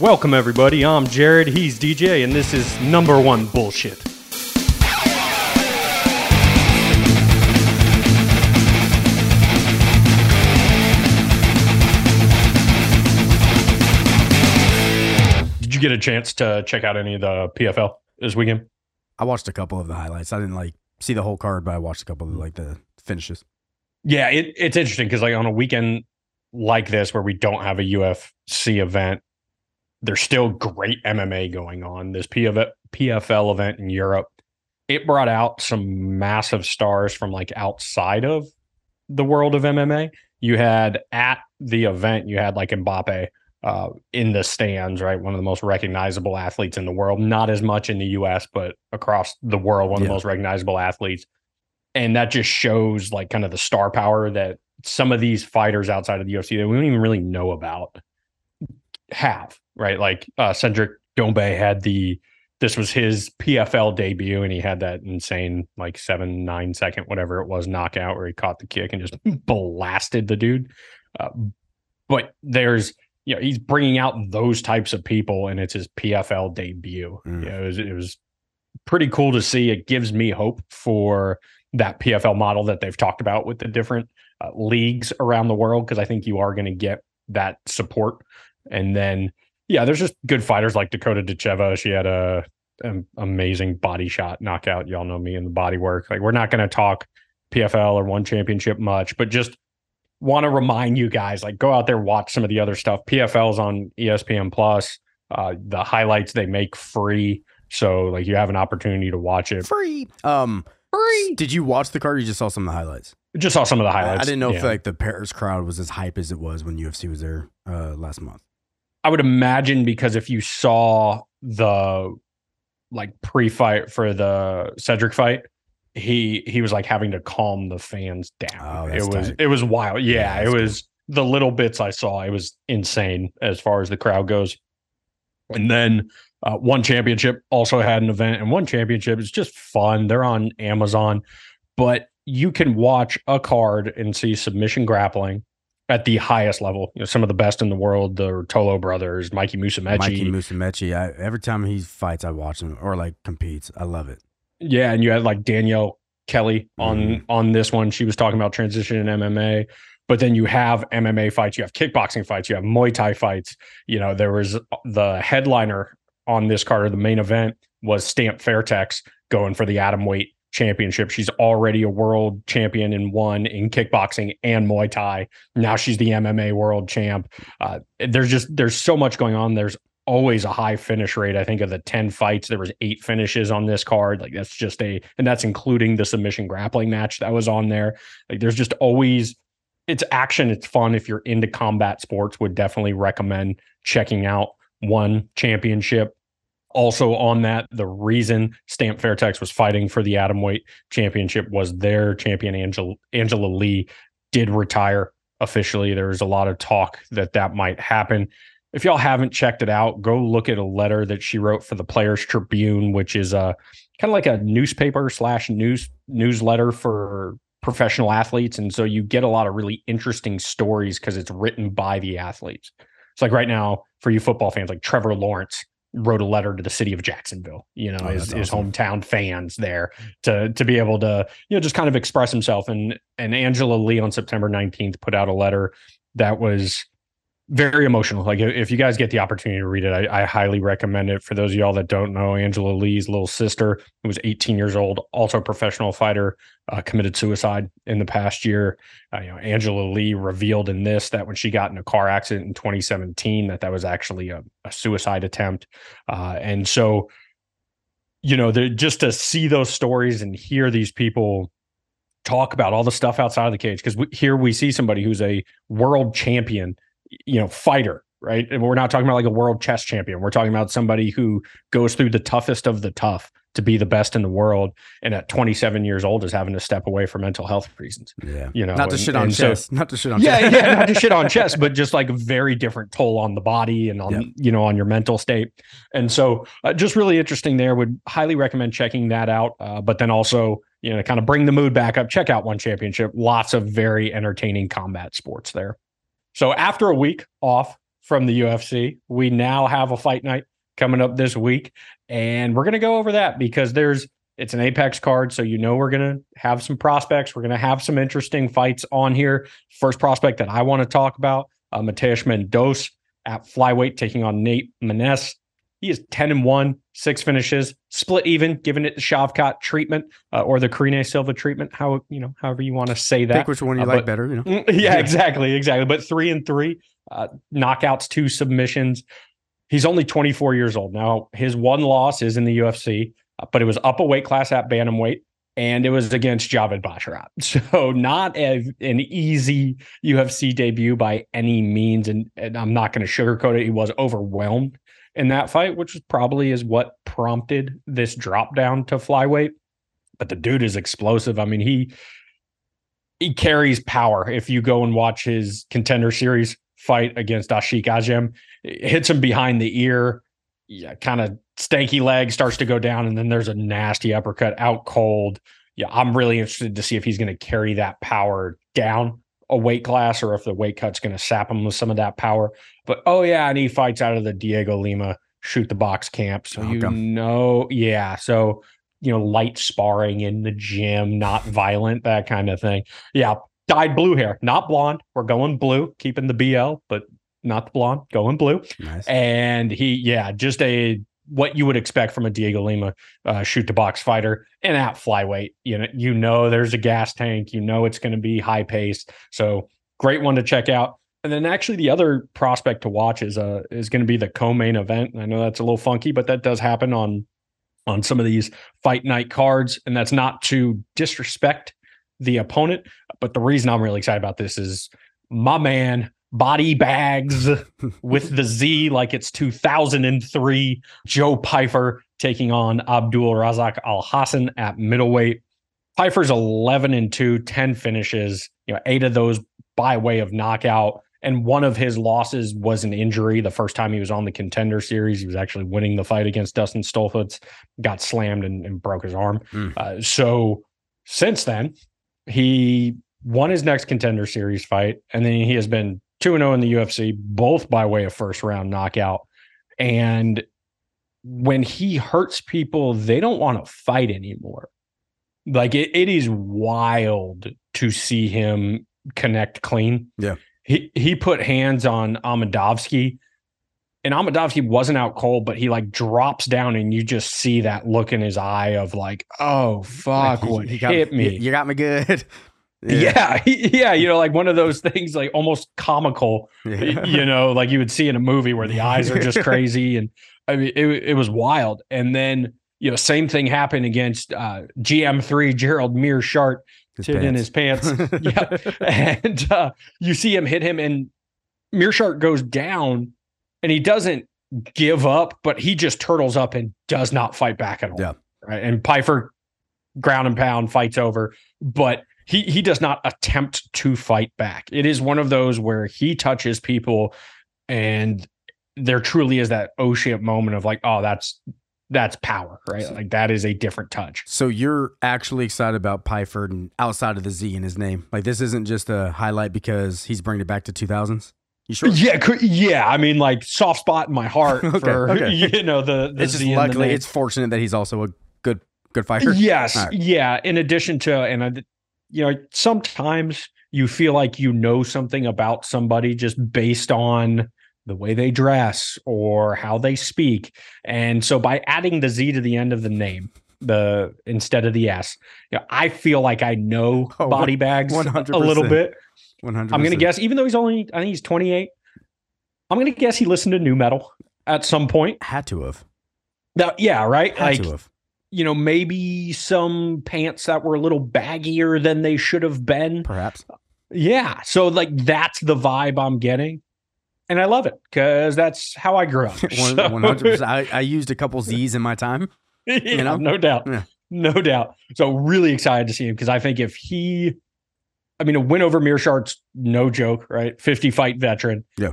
Welcome, everybody. I'm Jared. He's DJ, and this is number one bullshit. Did you get a chance to check out any of the PFL this weekend? I watched a couple of the highlights. I didn't like see the whole card, but I watched a couple of like the finishes. Yeah, it, it's interesting because like on a weekend like this where we don't have a UFC event, there's still great MMA going on. This PFL event in Europe, it brought out some massive stars from like outside of the world of MMA. You had at the event, you had like Mbappe uh, in the stands, right? One of the most recognizable athletes in the world. Not as much in the U.S., but across the world, one of yeah. the most recognizable athletes. And that just shows like kind of the star power that some of these fighters outside of the UFC that we don't even really know about have, right? Like uh, Cedric Doumbé had the this was his PFL debut, and he had that insane like seven nine second whatever it was knockout where he caught the kick and just blasted the dude. Uh, but there's you know he's bringing out those types of people, and it's his PFL debut. Mm. it was it was pretty cool to see. It gives me hope for that PFL model that they've talked about with the different uh, leagues around the world because I think you are going to get that support. And then, yeah, there's just good fighters like Dakota Ditcheva. She had a an amazing body shot knockout. Y'all know me in the body work. Like we're not going to talk PFL or one championship much, but just want to remind you guys like go out there watch some of the other stuff. PFL's on ESPN Plus. Uh, the highlights they make free, so like you have an opportunity to watch it free. Um, free. Did you watch the card? you just saw some of the highlights? Just saw some of the highlights. I didn't know yeah. if like the Paris crowd was as hype as it was when UFC was there uh, last month. I would imagine because if you saw the like pre-fight for the Cedric fight, he he was like having to calm the fans down. Oh, it was tight. it was wild. Yeah, yeah it was cool. the little bits I saw. It was insane as far as the crowd goes. And then uh, one championship also had an event, and one championship is just fun. They're on Amazon, but you can watch a card and see submission grappling at the highest level. You know, some of the best in the world, the Tolo brothers, Mikey Musumeci. Mikey Musumeci. I, every time he fights, I watch him or like competes. I love it. Yeah, and you had like Danielle Kelly on mm. on this one. She was talking about transition in MMA. But then you have MMA fights, you have kickboxing fights, you have Muay Thai fights. You know, there was the headliner on this card, the main event was Stamp Fairtex going for the atom weight championship. She's already a world champion in one in kickboxing and Muay Thai. Now she's the MMA world champ. Uh, there's just there's so much going on. There's always a high finish rate. I think of the 10 fights, there was eight finishes on this card. Like that's just a and that's including the submission grappling match that was on there. Like there's just always it's action, it's fun. If you're into combat sports, would definitely recommend checking out one championship also on that, the reason Stamp Fairtex was fighting for the atomweight championship was their champion Angela, Angela Lee did retire officially. There was a lot of talk that that might happen. If y'all haven't checked it out, go look at a letter that she wrote for the Players Tribune, which is a kind of like a newspaper slash news newsletter for professional athletes, and so you get a lot of really interesting stories because it's written by the athletes. It's like right now for you football fans, like Trevor Lawrence wrote a letter to the city of Jacksonville, you know, oh, his, awesome. his hometown fans there to to be able to, you know, just kind of express himself. And and Angela Lee on September 19th put out a letter that was very emotional. Like if you guys get the opportunity to read it, I, I, highly recommend it. For those of y'all that don't know, Angela Lee's little sister, who was 18 years old, also a professional fighter, uh, committed suicide in the past year. Uh, you know, Angela Lee revealed in this that when she got in a car accident in 2017, that that was actually a, a suicide attempt. Uh, and so, you know, just to see those stories and hear these people talk about all the stuff outside of the cage, because here we see somebody who's a world champion you know, fighter, right? And we're not talking about like a world chess champion. We're talking about somebody who goes through the toughest of the tough to be the best in the world and at 27 years old is having to step away for mental health reasons. Yeah. You know, not to and, shit on chess, so, not to shit on yeah, chess. yeah, not to shit on chess, but just like a very different toll on the body and on, yep. you know, on your mental state. And so uh, just really interesting there would highly recommend checking that out. Uh, but then also, you know, kind of bring the mood back up, check out one championship, lots of very entertaining combat sports there. So after a week off from the UFC, we now have a fight night coming up this week, and we're going to go over that because there's it's an Apex card, so you know we're going to have some prospects. We're going to have some interesting fights on here. First prospect that I want to talk about, uh, Mateus Mendoza at flyweight taking on Nate Maness. He is 10 and 1, six finishes, split even, giving it the Shavkat treatment uh, or the Karine Silva treatment. How, you know, however you want to say that. Pick which one you Uh, like but- better, you know. Mm, Yeah, exactly, exactly. But three and three, uh, knockouts, two submissions. He's only 24 years old now. His one loss is in the UFC, uh, but it was up a weight class at bantamweight, and it was against Javid Basharat. So not a, an easy UFC debut by any means. And, and I'm not going to sugarcoat it. He was overwhelmed in that fight, which probably is what prompted this drop down to flyweight. But the dude is explosive. I mean, he he carries power. If you go and watch his contender series fight against Ashik Ajem, it hits him behind the ear, yeah, kind of stanky leg starts to go down, and then there's a nasty uppercut out cold. Yeah, I'm really interested to see if he's going to carry that power down a weight class or if the weight cut's going to sap him with some of that power. But oh yeah, and he fights out of the Diego Lima shoot the box camp. So oh, you Okay. know, yeah. So you know, light sparring in the gym, not violent, that kind of thing. Yeah, dyed blue hair, not blonde. We're going blue, keeping the BL, but not the blonde, going blue. Nice. And he, yeah, just a what you would expect from a Diego Lima uh, shoot to box fighter and at flyweight. You know, you know there's a gas tank. You know it's going to be high paced. So great one to check out. And then actually the other prospect to watch is uh is going to be the co-main event. I know that's a little funky, but that does happen on on some of these fight night cards, and that's not to disrespect the opponent. But the reason I'm really excited about this is my man body bags with the Z like it's 2003. Joe Pyfer taking on Abdul Razak Alhassan at middleweight. Pyfer's 11 and 2, 10 finishes, you know, eight of those by way of knockout. And one of his losses was an injury. The first time he was on the contender series, he was actually winning the fight against Dustin Stoltzfus, got slammed and, and broke his arm. Mm. Uh, so since then, he won his next contender series fight, and then he has been 2 0 in the UFC, both by way of first round knockout. And when he hurts people, they don't want to fight anymore. Like it, it is wild to see him connect clean. Yeah. He he put hands on Amedovski, and Amedovski wasn't out cold, but he like drops down, and you just see that look in his eye of like, oh fuck, He- what he got- hit me? You got me good. yeah, yeah, you know, like one of those things, like almost comical Yeah. you know, like you would see in a movie where the eyes are just crazy. And I mean, it, it was wild. And then, you know, same thing happened against uh, GM3 Gerald Meerschaert in his pants. yeah. And uh, you see him hit him, and Meerschaert goes down and he doesn't give up, but he just turtles up and does not fight back at all. Yeah. Right. And Pyfer ground and pound fights over, but he he does not attempt to fight back. It is one of those where he touches people and there truly is that oh shit moment of like, oh, that's that's power, right? Like that is a different touch. So you're actually excited about Pyfer and outside of the Z in his name. Like this isn't just a highlight because he's bringing it back to 2000s. You sure? Yeah, yeah. I mean, like soft spot in my heart Okay, for okay. you know the. the It's just Z luckily it's fortunate that he's also a good good fighter. Yes, right. yeah. In addition to, and I, you know, sometimes you feel like you know something about somebody just based on the way they dress or how they speak, and so by adding the Z to the end of the name, the instead of the S, you know, I feel like I know Oh, body bags a 100%. little bit. 100. I'm gonna guess, even though he's only, I think he's 28. I'm gonna guess he listened to new metal at some point. had to have. Now, yeah, right. Had like to have. You know, maybe some pants that were a little baggier than they should have been. Perhaps. Yeah. So like that's the vibe I'm getting. And I love it because that's how I grew up. So- hundred percent. I I used a couple Z's in my time. you know? know, no doubt. Yeah. No doubt. So really excited to see him because I think if he I mean a win over Meerschaert's no joke, right? 50 fight veteran. Yeah.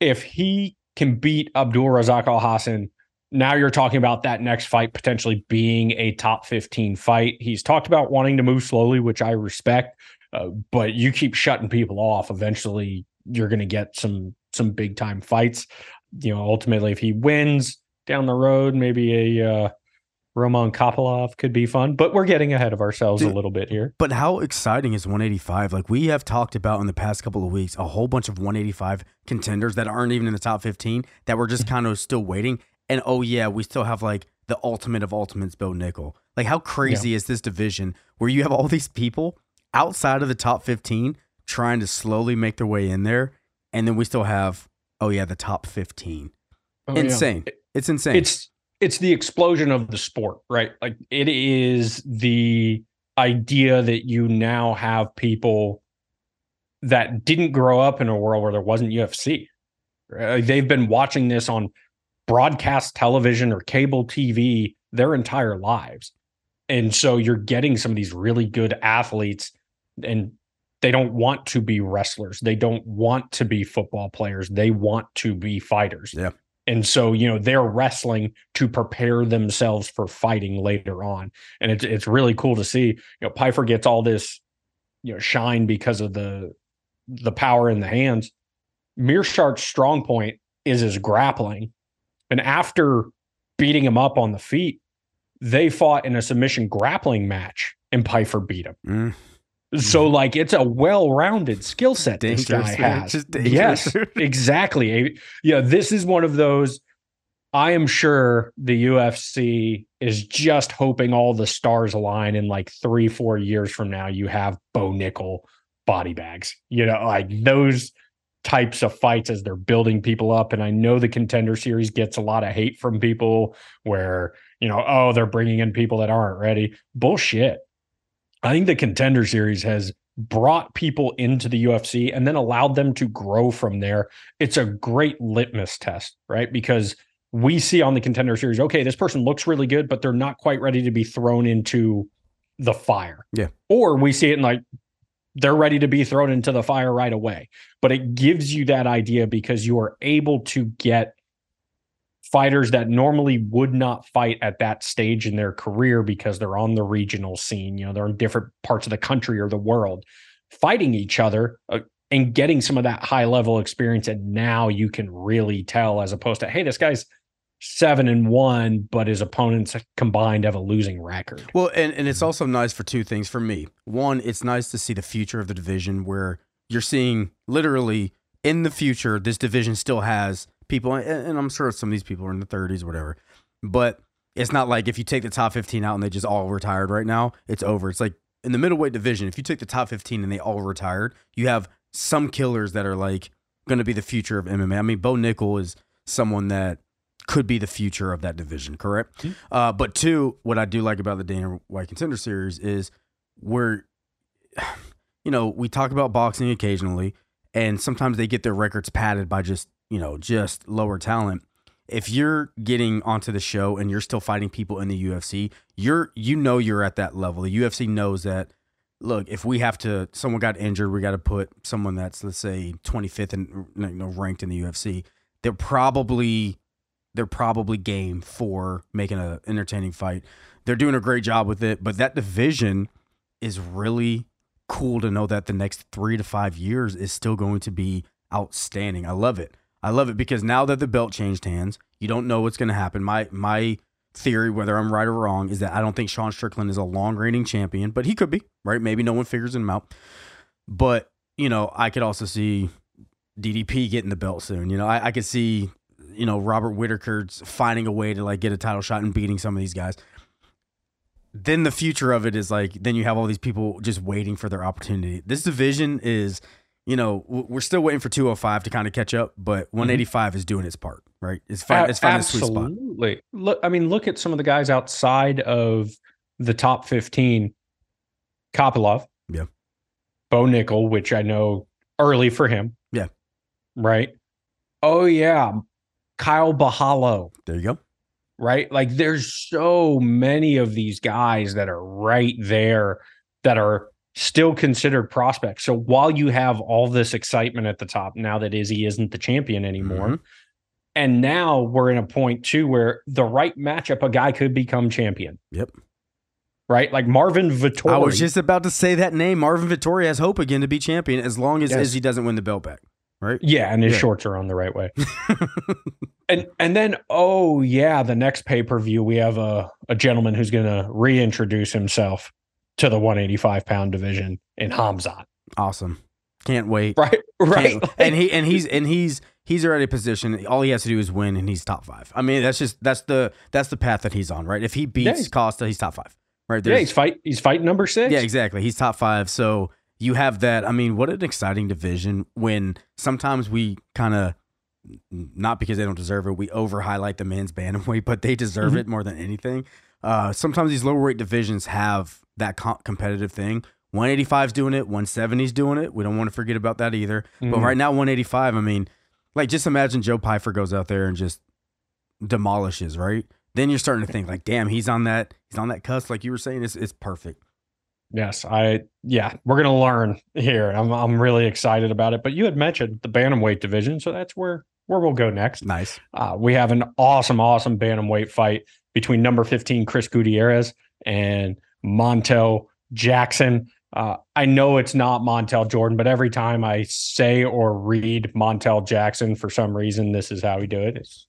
If he can beat Abdul Razak Alhassan, now you're talking about that next fight potentially being a top 15 fight. He's talked about wanting to move slowly, which I respect. Uh, but you keep shutting people off. Eventually, you're going to get some some big time fights. You know, ultimately, if he wins down the road, maybe a uh, Roman Kopylov could be fun. But we're getting ahead of ourselves Dude, a little bit here. But how exciting is 185? Like we have talked about in the past couple of weeks, a whole bunch of 185 contenders that aren't even in the top 15 that we're just kind of still waiting. And oh yeah, we still have like the ultimate of ultimates, Bo Nickal. Like how crazy yeah. is this division where you have all these people outside of the top 15 trying to slowly make their way in there, and then we still have oh yeah, the top 15. Oh, insane. Yeah. It's insane. It's it's the explosion of the sport, right? Like it is the idea that you now have people that didn't grow up in a world where there wasn't UFC. They've been watching this on broadcast television or cable TV their entire lives. And so you're getting some of these really good athletes and they don't want to be wrestlers. They don't want to be football players. They want to be fighters. Yeah. And so, you know, they're wrestling to prepare themselves for fighting later on. And it's it's really cool to see. You know, Pyfer gets all this, you know, shine because of the the power in the hands. Meerschaert's strong point is his grappling. And after beating him up on the feet, they fought in a submission grappling match and Pyfer beat him. Mm. So like it's a well-rounded skill set this guy has. Yes, exactly. Yeah, this is one of those. I am sure the UFC is just hoping all the stars align in like three, four years from now. You have Bo Nickal body bags. You know, like those types of fights as they're building people up. And I know the contender series gets a lot of hate from people where, you know, oh, they're bringing in people that aren't ready. Bullshit. I think the contender series has brought people into the UFC and then allowed them to grow from there. It's a great litmus test, right? Because we see on the contender series, okay, this person looks really good, but they're not quite ready to be thrown into the fire. Yeah. Or we see it in like they're ready to be thrown into the fire right away. But it gives you that idea because you are able to get fighters that normally would not fight at that stage in their career because they're on the regional scene, you know, they're in different parts of the country or the world, fighting each other uh, and getting some of that high level experience. And now you can really tell, as opposed to, hey, this guy's seven and one, but his opponents combined have a losing record. Well, and, and it's also nice for two things for me. One, it's nice to see the future of the division where you're seeing literally in the future, this division still has people, and I'm sure some of these people are in the 30s or whatever, but it's not like if you take the top 15 out and they just all retired right now, it's over. It's like in the middleweight division, if you take the top 15 and they all retired, you have some killers that are like going to be the future of MMA. I mean, Bo Nickal is someone that could be the future of that division, correct? Mm-hmm. Uh, but two, what I do like about the Dana White Contender Series is where, you know, we talk about boxing occasionally, and sometimes they get their records padded by just you know, just lower talent. If you're getting onto the show and you're still fighting people in the UFC, you're you know you're at that level. The UFC knows that look, if we have to someone got injured, we got to put someone that's let's say 25th and you know ranked in the UFC. They're probably they're probably game for making an entertaining fight. They're doing a great job with it, but that division is really cool to know that the next 3 to 5 years is still going to be outstanding. I love it. I love it because now that the belt changed hands, you don't know what's going to happen. My my theory, whether I'm right or wrong, is that I don't think Sean Strickland is a long reigning champion, but he could be, right? Maybe no one figures him out. But, you know, I could also see DDP getting the belt soon. You know, I, I could see, you know, Robert Whitaker's finding a way to like get a title shot and beating some of these guys. Then the future of it is like, then you have all these people just waiting for their opportunity. This division is you know, we're still waiting for 205 to kind of catch up, but 185 mm-hmm. is doing its part, right? It's fine. It's spot. Absolutely. Look, I mean, look at some of the guys outside of the top 15. Kopylov. Yeah. Bo Nickal, which I know early for him. Yeah. Right. Oh, yeah. Caio Borralho. There you go. Right. Like there's so many of these guys that are right there that are still considered prospects. So while you have all this excitement at the top, now that Izzy isn't the champion anymore, mm-hmm. and now we're in a point too where the right matchup, a guy could become champion. Yep. Right, like Marvin Vettori. I was just about to say that name. Marvin Vettori has hope again to be champion as long as yes. Izzy doesn't win the belt back. Right? Yeah, and his Yeah. shorts are on the right way. and and then oh yeah, the next pay per view we have a a gentleman who's going to reintroduce himself to the 185 pound division in Hamzat. awesome. Can't wait. Right, right. Can't- and he and he's and he's he's already positioned. All he has to do is win, and he's top five. I mean, that's just that's the that's the path that he's on, right? If he beats he's- Costa, he's top five, right? yeah, he's fight. He's fighting number six. Yeah, exactly. He's top five. So you have that. I mean, what an exciting division when sometimes we kind of, not because they don't deserve it, we over highlight the men's bantamweight, but they deserve Mhm. it more than anything. Uh, sometimes these lower weight divisions have that co- competitive thing. 185's doing it, 170's doing it. We don't want to forget about that either. But Mhm. right now, 185, I mean, like just imagine Joe Pyfer goes out there and just demolishes, right? Then you're starting to think like, damn, he's on that, he's on that cusp, like you were saying. It's it's perfect. Yes, I yeah, we're gonna learn here. I'm I'm really excited about it. But you had mentioned the bantamweight division, so that's where where we'll go next. Nice. Uh, we have an awesome, awesome bantamweight fight between number 15 Chris Gutierrez and Montel Jackson. Uh, I know it's not Montel Jordan, but every time I say or read Montel Jackson, for some reason, this is how we do it. It's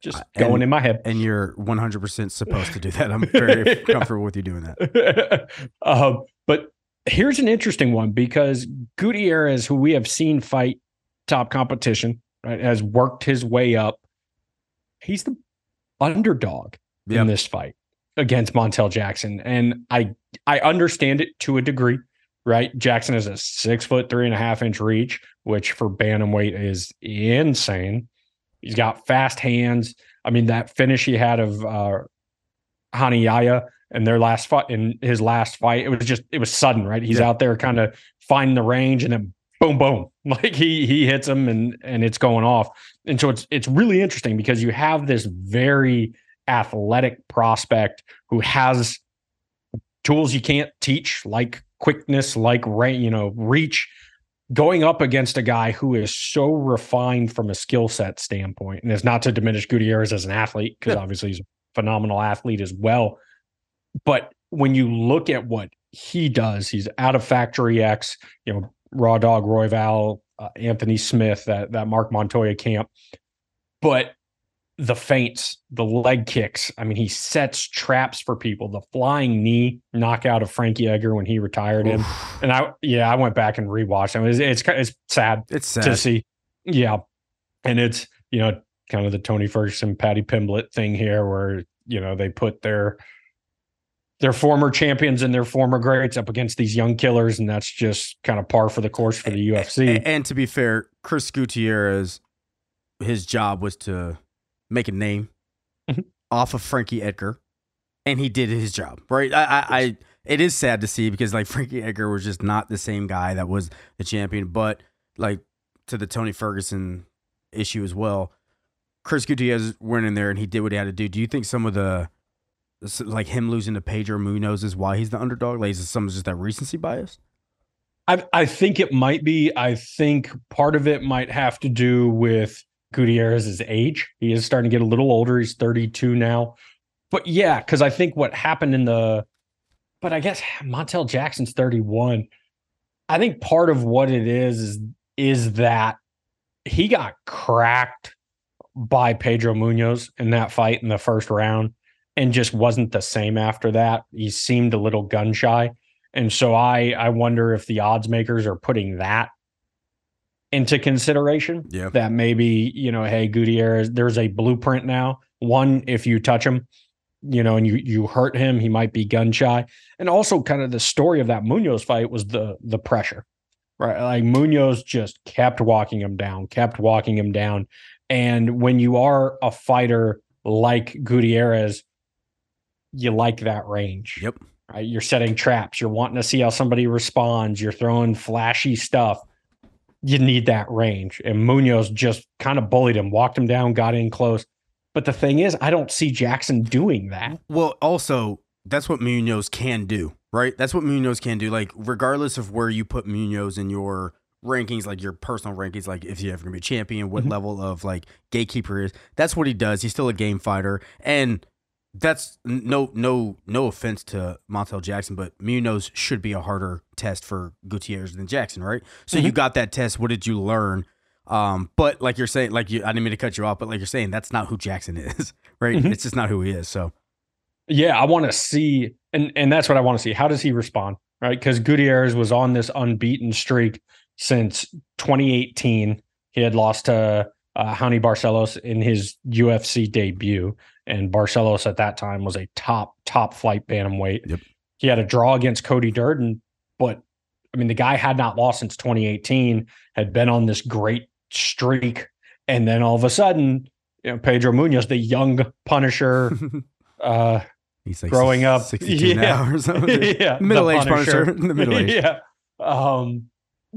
just, Uh, going in my head. and you're 100% supposed to do that. I'm very Yeah. comfortable with you doing that. um, but here's an interesting one because Gutierrez, who we have seen fight top competition, right, has worked his way up. He's the underdog Yep. in this fight against Montel Jackson, and I I understand it to a degree. Right, Jackson has a six foot three and a half inch reach, which for bantamweight is insane. He's got fast hands. I mean, that finish he had of uh, Hanayaya in their last fight, in his last fight, it was just it was sudden, right? He's Yeah. out there kind of finding the range, and then boom, boom, like he he hits him, and and it's going off. And so it's it's really interesting because you have this very athletic prospect who has tools you can't teach, like quickness, like ra- you know reach, going up against a guy who is so refined from a skill set standpoint, and it's not to diminish Gutierrez as an athlete because Yeah. obviously he's a phenomenal athlete as well. But when you look at what he does, he's out of Factory X, you know, Raw Dog, Royval, uh, Anthony Smith, that that Marc Montoya camp. But the feints, the leg kicks. I mean, he sets traps for people. The flying knee knockout of Frankie Edgar when he retired him. And I, yeah, I went back and rewatched him. It's it's, it's sad It's to see. Yeah. And it's, you know, kind of the Tony Ferguson, Paddy Pimblett thing here where, you know, they put their their former champions and their former greats up against these young killers, and that's just kind of par for the course for the UFC. A- And to be fair, Chris Gutierrez, his job was to make a name Mhm. off of Frankie Edgar, and he did his job, right? I, I, I, it is sad to see because like Frankie Edgar was just not the same guy that was the champion, but like to the Tony Ferguson issue as well. Chris Gutierrez went in there and he did what he had to do. Do you think some of the like him losing to Pedro Munhoz is why he's the underdog? Like, is it some just that recency bias? I, I think it might be. I think part of it might have to do with Gutierrez's age. He is starting to get a little older. He's 32 now. But yeah, because I think what happened in the, but I guess Montel Jackson's 31. I think part of what it is is is that he got cracked by Pedro Munhoz in that fight in the first round and just wasn't the same after that. He seemed a little gun shy. And so I I wonder if the odds makers are putting that into consideration. Yeah. That maybe, you know, hey, Gutierrez, there's a blueprint now. One, if you touch him, you know, and you you hurt him, he might be gun shy. And also kind of the story of that Munhoz fight was the the pressure. Right. Like Munhoz just kept walking him down, kept walking him down. And when you are a fighter like Gutierrez, you like that range Yep. right? You're setting traps. You're wanting to see how somebody responds. You're throwing flashy stuff. You need that range. And Munhoz just kind of bullied him, walked him down, got in close. But the thing is, I don't see Jackson doing that. Well, also, that's what Munhoz can do, right? That's what Munhoz can do. Like, regardless of where you put Munhoz in your rankings, like your personal rankings, like if you're ever gonna be a champion, what Mhm. level of like gatekeeper is, that's what he does. He's still a game fighter. And that's no no no offense to Montel Jackson, but Munhoz should be a harder test for Gutierrez than Jackson, right? So you got that test. What did you learn? Um, but like you're saying, like you, I didn't mean to cut you off, but like you're saying, that's not who Jackson is, right? Mhm. It's just not who he is. So Yeah, I want to see, and and that's what I want to see. How does he respond? Right, because Gutierrez was on this unbeaten streak since 2018. He had lost to uh, Raoni Barcelos in his UFC debut, and Barcelos at that time was a top top flight bantamweight. Yep. He had a draw against Cody Durden, but I mean the guy had not lost since 2018. Had been on this great streak, and then all of a sudden, you know, Pedro Munhoz, the young Punisher. uh he's like Growing up, 62 yeah. now or something. yeah, Middle aged Punisher, the middle aged. yeah, um,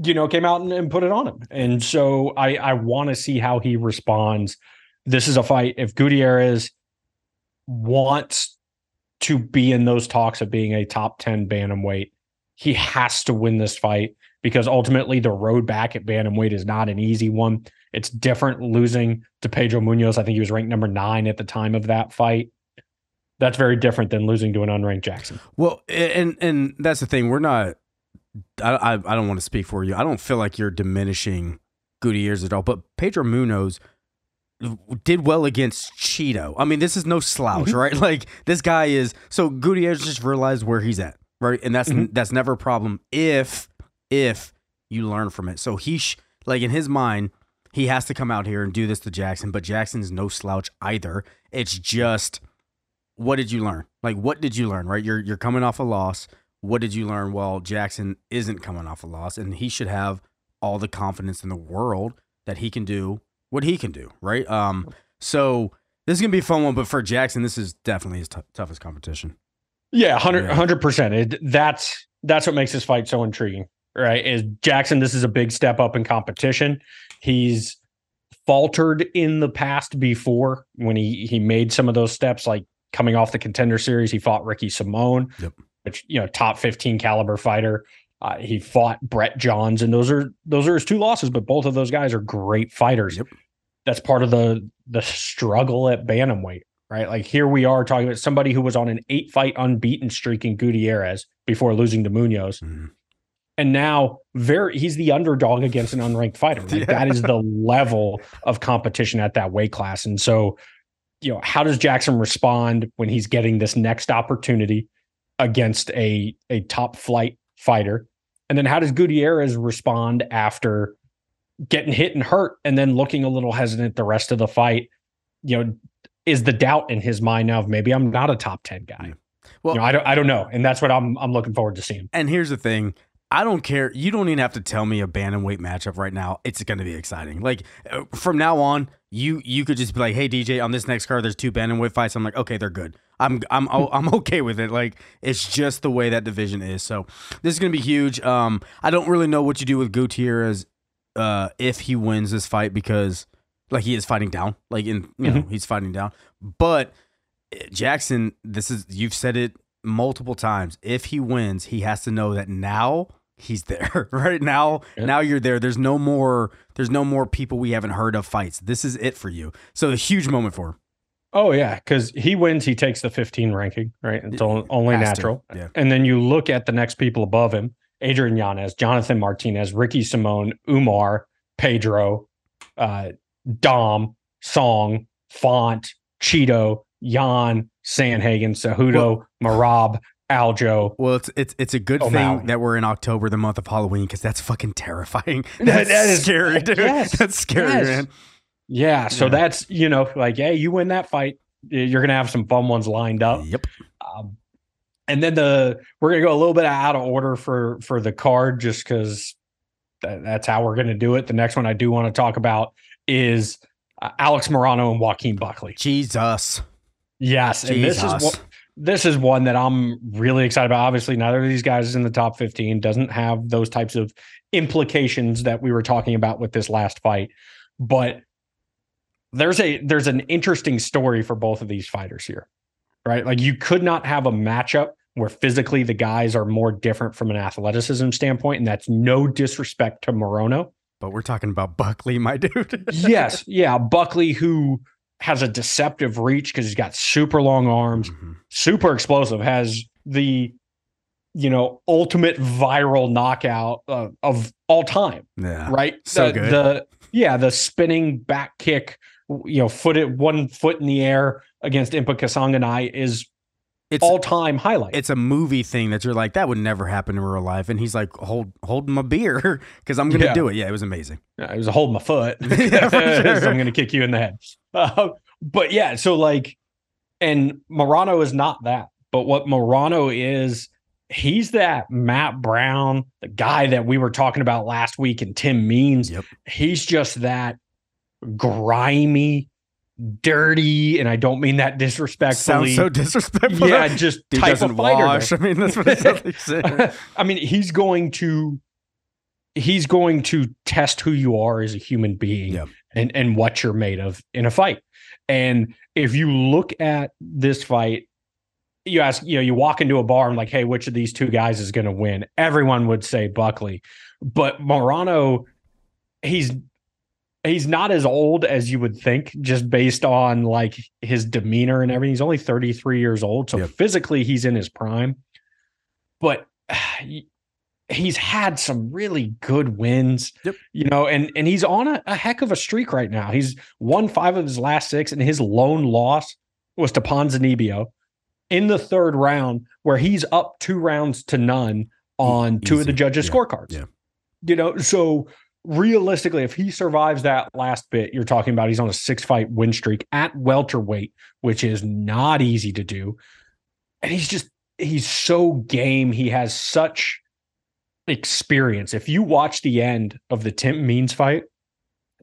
you know, came out and, and put it on him, and so I I want to see how he responds. This is a fight. If Gutierrez wants to be in those talks of being a top ten bantamweight, he has to win this fight because ultimately the road back at bantamweight is not an easy one. It's different losing to Pedro Munhoz. I think he was ranked number nine at the time of that fight. That's very different than losing to an unranked Jackson. Well, and and that's the thing. We're not. I I, I don't want to speak for you. I don't feel like you're diminishing Gutierrez at all. But Pedro Munhoz did well against Cheeto. I mean, this is no slouch, Mhm. right? Like this guy is. So Gutierrez just realized where he's at, right? And that's Mhm. that's never a problem if if you learn from it. So he sh- like in his mind. He has to come out here and do this to Jackson, but Jackson's no slouch either. It's just what did you learn? Like, what did you learn? Right, you're you're coming off a loss. What did you learn? Well, Jackson isn't coming off a loss, and he should have all the confidence in the world that he can do what he can do. Right. Um. So this is gonna be a fun one, but for Jackson, this is definitely his t- toughest competition. Yeah, 100 Yeah. percent. That's that's what makes this fight so intriguing, right? Is Jackson? This is a big step up in competition. He's faltered in the past before when he he made some of those steps, like coming off the contender series. He fought Ricky Simone, Yep. which you know top fifteen caliber fighter. Uh, he fought Brett Johns, and those are those are his two losses, but both of those guys are great fighters. Yep. That's part of the the struggle at bantamweight right? Like here we are talking about somebody who was on an eight fight unbeaten streak in Gutierrez before losing to Munhoz. Mhm. And now very he's the underdog against an unranked fighter. Like Yeah. that is the level of competition at that weight class. And so, you know, how does Jackson respond when he's getting this next opportunity against a a top flight fighter? And then how does Gutierrez respond after getting hit and hurt and then looking a little hesitant the rest of the fight? You know, is the doubt in his mind now of maybe I'm not a top 10 guy. Well- you know, I don't I don't know. And that's what I'm I'm looking forward to seeing. And here's the thing. I don't care. You don't even have to tell me a bantamweight matchup right now. It's going to be exciting. Like uh, from now on, you you could just be like, "Hey DJ, on this next card, there's two bantamweight fights." I'm like, "Okay, they're good. I'm I'm I'm okay with it." Like it's just the way that division is. So this is going to be huge. Um, I don't really know what you do with Gutierrez uh, if he wins this fight because like he is fighting down. Like in you know he's fighting down, but uh, Jackson, this is you've said it multiple times. If he wins, he has to know that now he's there. Right now, Yeah. now you're there. There's no more. There's no more people we haven't heard of fights. This is it for you. So a huge moment for him. Oh yeah, because he wins, he takes the 15 ranking, right? It's on- only Has to. natural. Yeah. And then you look at the next people above him: Adrian Yanez, Jonathan Martinez, Ricky Simone, Umar, Pedro, uh, Dom, Song, Font, Cheeto, Yan, Sandhagen, Cejudo, Merab, Aljo. Well, it's it's it's a good O'Malley. thing that we're in October, the month of Halloween, because that's fucking terrifying. That- That's that is- scary, dude. yes, That's scary, yes. man. Yeah, so Yeah. that's you know, like, hey, you win that fight, you're gonna have some fun ones lined up. Yep. Um, and then the we're gonna go a little bit out of order for for the card just because that, that's how we're gonna do it. The next one I do want to talk about is uh, Alex Morono and Joaquin Buckley. Jesus. Yes, and this is Jesus. one, this is one that I'm really excited about. Obviously, neither of these guys is in the top 15. Doesn't have those types of implications that we were talking about with this last fight, but there's a there's an interesting story for both of these fighters here, right? Like you could not have a matchup where physically the guys are more different from an athleticism standpoint, and that's no disrespect to Morono. But we're talking about Buckley, my dude. yes, yeah, Buckley who has a deceptive reach because he's got super long arms Mhm. super explosive, has the you know ultimate viral knockout uh, of all time, Yeah. right? So the, good. The yeah, the spinning back kick, you know, foot it one foot in the air against Impa Kasanganay is It's all time highlight. it's a movie thing that you're like that would never happen in real life, and he's like hold holding my beer because I'm gonna Yeah. do it. Yeah, it was amazing. I was holding my foot. Yeah, sure. so I'm to kick you in the head. Uh, but yeah, so like, and Morono is not that. But what Morono is, he's that Matt Brown, the guy that we were talking about last week, and Tim Means. Yep. He's just that grimy, dirty, and I don't mean that disrespectfully. Sounds so disrespectful. yeah, just Dude type doesn't of fighter. wash. I mean, that's what it sounds like saying. I mean, he's going to he's going to test who you are as a human being Yep. and and what you're made of in a fight. And if you look at this fight, you ask, you know, you walk into a bar and like, hey, which of these two guys is going to win? Everyone would say Buckley, but Morono, he's he's not as old as you would think, just based on like his demeanor and everything. He's only 33 years old, so Yep. physically he's in his prime. But he's had some really good wins. Yep. You know, and and he's on a, a heck of a streak right now. He's won five of his last six, and his lone loss was to Ponzinibbio in the third round, where he's up two rounds to none on two of the judges' Yeah. scorecards. Yeah. You know, so realistically, if he survives that last bit, you're talking about he's on a six fight win streak at welterweight, which is not easy to do. And he's just he's so game. He has such experience. If you watch the end of the Tim Means fight,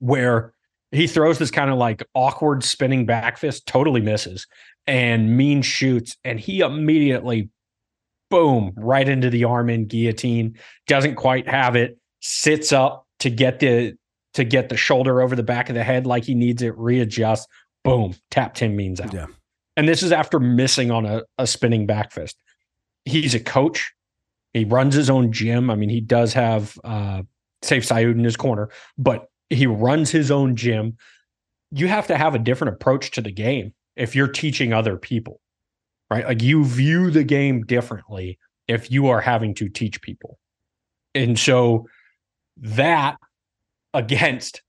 where he throws this kind of like awkward spinning back fist, totally misses, and Mean shoots, and he immediately, boom, right into the arm in guillotine. Doesn't quite have it. Sits up to get the to get the shoulder over the back of the head like he needs it. readjust, Boom, tap Tim Means out. Yeah. And this is after missing on a, a spinning back fist. He's a coach. He runs his own gym. I mean, he does have uh, Sayif Saud in his corner, but he runs his own gym. You have to have a different approach to the game if you're teaching other people, right? Like you view the game differently if you are having to teach people. And so that against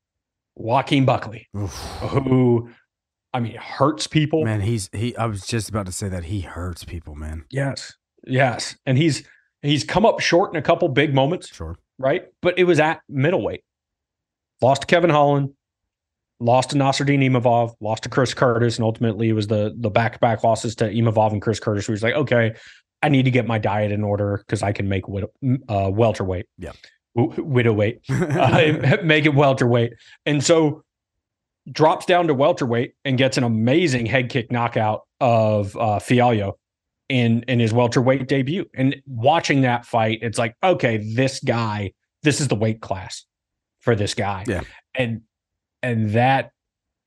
Joaquin Buckley, Oof. who, I mean, hurts people. Man, he's he. I was just about to say that he hurts people, man. Yes. Yes. And he's he's come up short in a couple big moments, Sure. right? But it was at middleweight. Lost to Kevin Holland, lost to Nassourdine Imavov, lost to Chris Curtis, and ultimately it was the the back-to-back losses to Imavov and Chris Curtis. Where he's like, okay, I need to get my diet in order because I can make uh, welterweight. Yeah. Widowweight. uh, make it welterweight. And so drops down to welterweight and gets an amazing head kick knockout of uh, Fialho in in his welterweight debut. And watching that fight, it's like, okay, this guy, this is the weight class for this guy. Yeah. And and that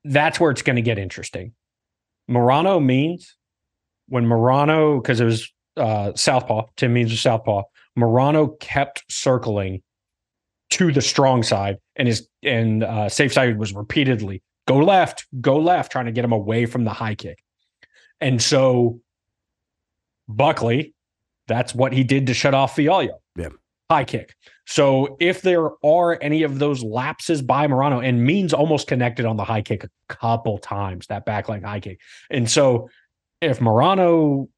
that's where it's going to get interesting. Morono means when Morono, because it was uh, Southpaw, Tim Means was Southpaw. Morono kept circling to the strong side, and his and uh, Sayif Saud was repeatedly go left, go left, trying to get him away from the high kick. And so Buckley, that's what he did to shut off Fialho. Yeah. High kick. So if there are any of those lapses by Morono, and Means almost connected on the high kick a couple times, that back leg high kick. And so if Morono,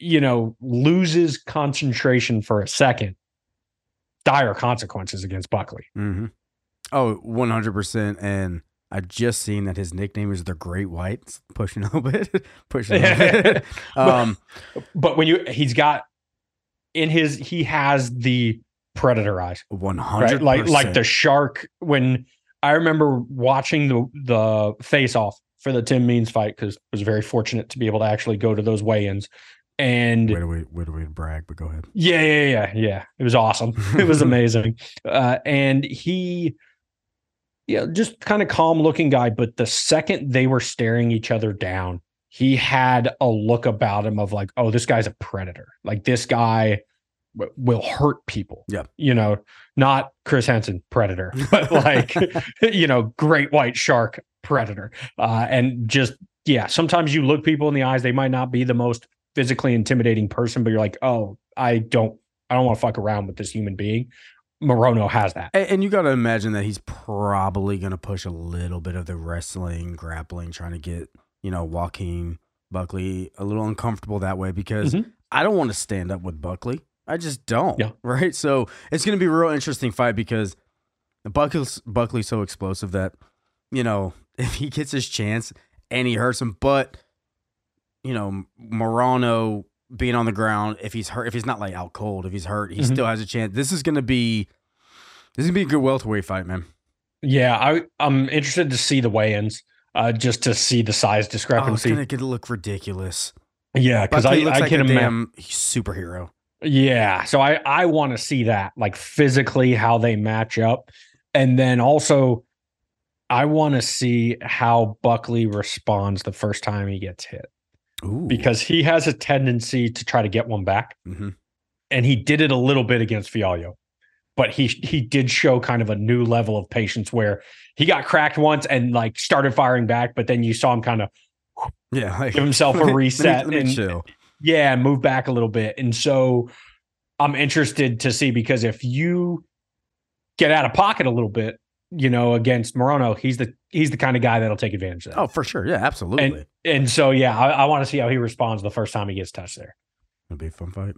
you know, loses concentration for a second, dire consequences against Buckley. hmm Oh, 100%. And I just seen that his nickname is the Great White. It's pushing a little bit. pushing a little bit. Um, But when you he's got in his he has the predator eyes. 100 right? Like like the shark. When I remember watching the the face off for the Tim Means fight because I was very fortunate to be able to actually go to those weigh-ins. And Way to, way, way to, way to brag, but go ahead. yeah, yeah, yeah, yeah. It was awesome. it was amazing. Uh, and he, yeah, just kind of calm looking guy. But the second they were staring each other down, he had a look about him of like, oh, this guy's a predator. Like this guy w- will hurt people. Yeah. You know, not Chris Hansen predator, but like, you know, great white shark predator. Uh, and just, yeah, sometimes you look people in the eyes, they might not be the most physically intimidating person, but you're like, oh, I don't, I don't want to fuck around with this human being. Morono has that. And, and you got to imagine that he's probably going to push a little bit of the wrestling, grappling, trying to get, you know, Joaquin Buckley a little uncomfortable that way because Mhm. I don't want to stand up with Buckley. I just don't. Yeah. Right. So it's going to be a real interesting fight because Buckley's, Buckley's so explosive that, you know, if he gets his chance and he hurts him, but, you know, Morono being on the ground, if he's hurt, if he's not like out cold, if he's hurt, he Mhm. still has a chance. This is going to be, this is going to be a good welterweight fight, man. Yeah, I I'm interested to see the weigh-ins, uh, just to see the size Oh, it's going to look ridiculous. yeah, because I, I like can a imagine. superhero. Yeah, so I I want to see that like physically how they match up, and then also I want to see how Buckley responds the first time he gets hit Ooh. because he has a tendency to try to get one back, hmm and he did it a little bit against Fialho, but he he did show kind of a new level of patience where he got cracked once and like started firing back, but then you saw him kind of yeah, like, give himself a let me- reset let me and chill. yeah, move back a little bit. And so I'm interested to see because if you get out of pocket a little bit, you know, against Morono, he's the he's the kind of guy that'll take advantage of that. Oh, for sure. Yeah, absolutely. and so yeah, I, I want to see how he responds the first time he gets touched there. It'll be a fun fight.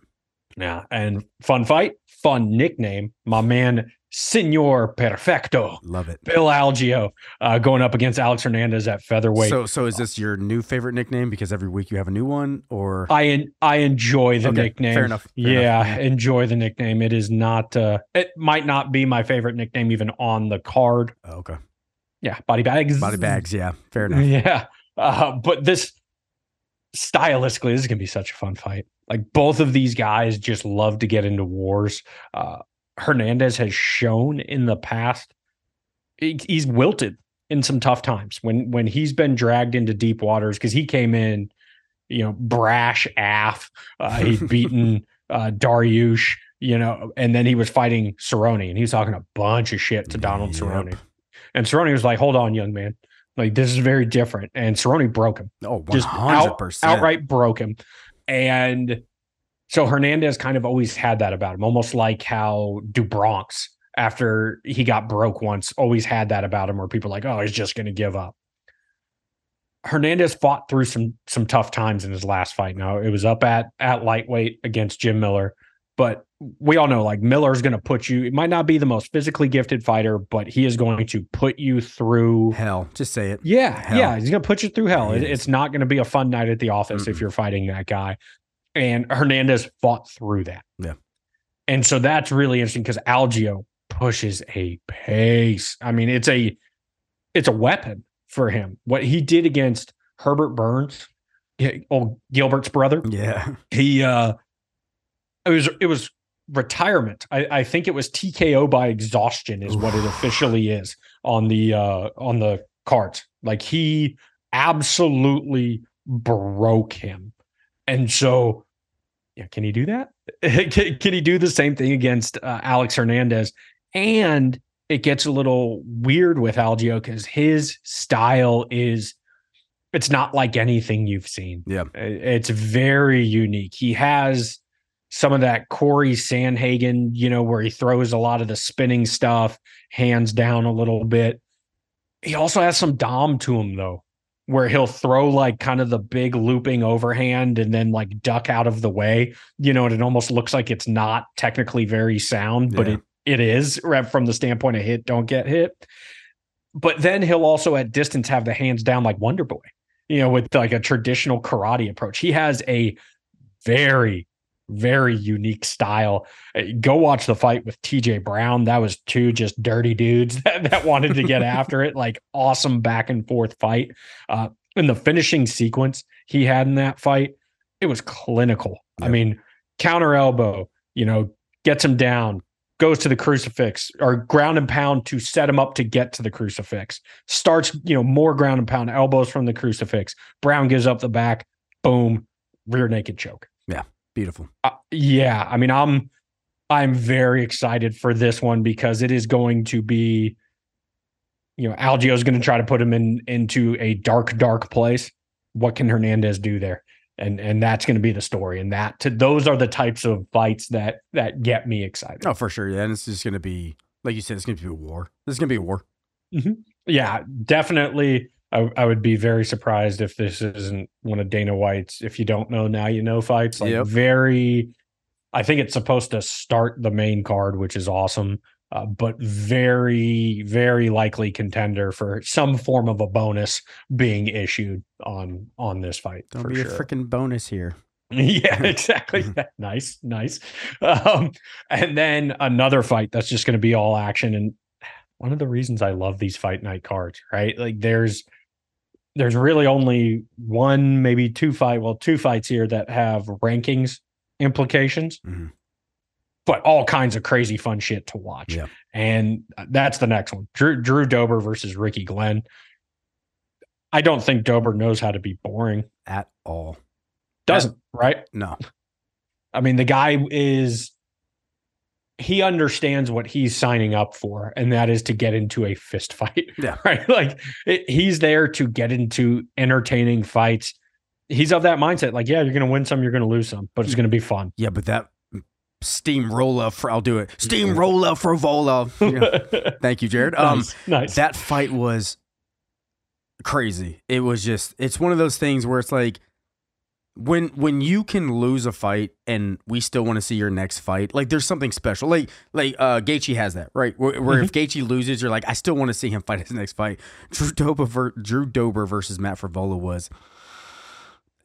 Yeah, and fun fight, fun nickname. My man, Senor Perfecto, Love it. Bill Algeo, uh, going up against Alex Hernandez at featherweight. So, so is this your new favorite nickname because every week you have a new one, or I en- I enjoy the Okay, nickname. fair enough, fair yeah, enough, enjoy the nickname. It is not. Uh, it might not be my favorite nickname even on the card. Oh, okay, Yeah, body bags. body bags? Yeah, fair enough. Yeah, uh, but this stylistically, this is gonna be such a fun fight. Like both of these guys just love to get into wars. Uh, Hernandez has shown in the past he's wilted in some tough times when when he's been dragged into deep waters because he came in, you know, brash af. Uh, he'd beaten uh, Dariush, you know, and then he was fighting Cerrone and he was talking a bunch of shit to Donald Yep. Cerrone. And Cerrone was like, "Hold on, young man, like this is very different." And Cerrone broke him Oh, one just hundred out, outright broke him. And so Hernandez kind of always had that about him, almost like how Dubronx, after he got broke once, always had that about him where people are like, oh, he's just going to give up. Hernandez fought through some some tough times in his last fight. Now it was up at at lightweight against Jim Miller, but we all know like Miller's going to put you. It might not be the most physically gifted fighter, but he is going to put you through Hell, just say it. yeah, Hell. yeah, he's gonna put you through hell. He It- is. not gonna be a fun night at the office if Mm-mm. you're fighting that guy. And Hernandez fought through that. Yeah. And so that's really interesting because Algeo pushes a pace. I mean, it's a it's a weapon for him. What he did against Herbert Burns, old Gilbert's brother, Yeah, he uh it was it was retirement. I, I think it was TKO by exhaustion is what it officially is on the uh on the cards. Like he absolutely broke him. And so yeah, can he do that? can, can he do the same thing against uh, Alex Hernandez? And it gets a little weird with Algeo because his style is it's not like anything you've seen. Yeah. It's very unique. He has some of that Cory Sandhagen, you know, where he throws a lot of the spinning stuff, hands down a little bit. He also has some dom to him though, where he'll throw like kind of the big looping overhand and then like duck out of the way, you know, and it almost looks like it's not technically very sound, but Yeah. it it is right from the standpoint of hit, don't get hit. But then he'll also at distance have the hands down like Wonder Boy, you know, with like a traditional karate approach. He has a very, very unique style. Uh, Go watch the fight with TJ Brown. That was two just dirty dudes that, that wanted to get after it. Like awesome back and forth fight. Uh, in the finishing sequence he had in that fight, it was clinical. I mean, counter elbow, you know, gets him down, goes to the crucifix or ground and pound to set him up to get to the crucifix. Starts, you know, more ground and pound, elbows from the crucifix. Brown gives up the back, boom, rear naked choke. Beautiful. Uh, yeah, I mean, I'm I'm very excited for this one because it is going to be, you know, Algeo is going to try to put him in into a dark, dark place. What can Hernandez do there? and and that's going to be the story. And that to those are the types of fights that that get me excited. Oh, for sure. Yeah, and it's just going to be like you said. It's going to be a war. This is going to be a war. Yeah, definitely. I, I would be very surprised if this isn't one of Dana White's. If you don't know now, you know fights. Like Yep. very. I think it's supposed to start the main card, which is awesome. Uh, but very, very likely contender for some form of a bonus being issued on on this fight. Don't for be sure. a freaking bonus here. Yeah, exactly. nice, nice. Um, and then another fight that's just going to be all action. And one of the reasons I love these fight night cards, right? Like there's there's really only one, maybe two fight, well, two fights here that have rankings implications, Mhm. but all kinds of crazy fun shit to watch. Yeah. And that's the next one. Drew Drew Dober versus Ricky Glenn. I don't think Dober knows how to be boring. At all. Doesn't, right? No. I mean, the guy is he understands what he's signing up for, and that is to get into a fist fight. Yeah. Right. Like it, he's there to get into entertaining fights. He's of that mindset. Like, yeah, you're going to win some, you're going to lose some, but it's going to be fun. Yeah, but that steamroller for I'll do it. Steamroller Frivola. Yeah. Thank you, Jared. Um, nice. nice. that fight was crazy. It was just it's one of those things where it's like when when you can lose a fight and we still want to see your next fight, like there's something special. Like like uh Gaethje has that, right? Where, where if Gaethje loses, you're like, I still want to see him fight his next fight. Drew Dober ver- Drew Dober versus Matt Frivola was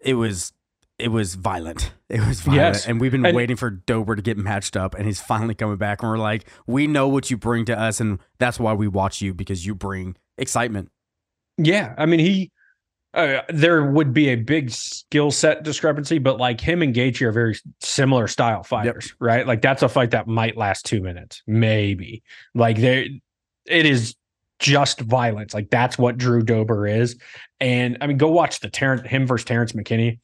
it was it was violent. It was violent. Yes. And we've been And- waiting for Dober to get matched up and he's finally coming back and we're like, we know what you bring to us and that's why we watch you because you bring excitement. Yeah, I mean he. Uh, there would be a big skill set discrepancy, but like him and Gaethje are very similar style fighters, right? Like that's a fight that might last two minutes, maybe. Like there, it is just violence. Like that's what Drew Dober is. And I mean, go watch the Terrence him versus Terrence McKinney.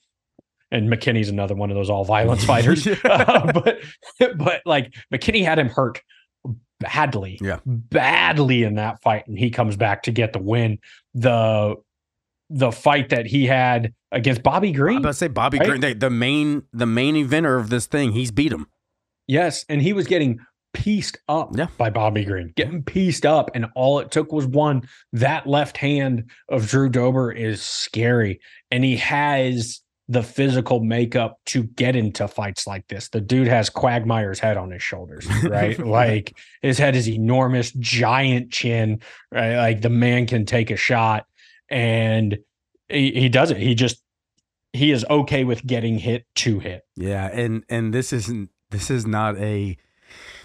And McKinney's another one of those all violence fighters. Uh, but but like McKinney had him hurt badly, Yeah. badly in that fight, and he comes back to get the win. The the fight that he had against Bobby Green. I'm about to say Bobby Right? Green, the, the main the main eventer of this thing, he's beat him. yes, and he was getting pieced up Yeah. by Bobby Green, getting pieced up, and all it took was one. That left hand of Drew Dober is scary, and he has the physical makeup to get into fights like this. The dude has Quagmire's head on his shoulders, right? like his head is enormous, giant chin, right? Like the man can take a shot, and he, he does it. He just he is okay with getting hit to hit. Yeah, and and this isn't this is not a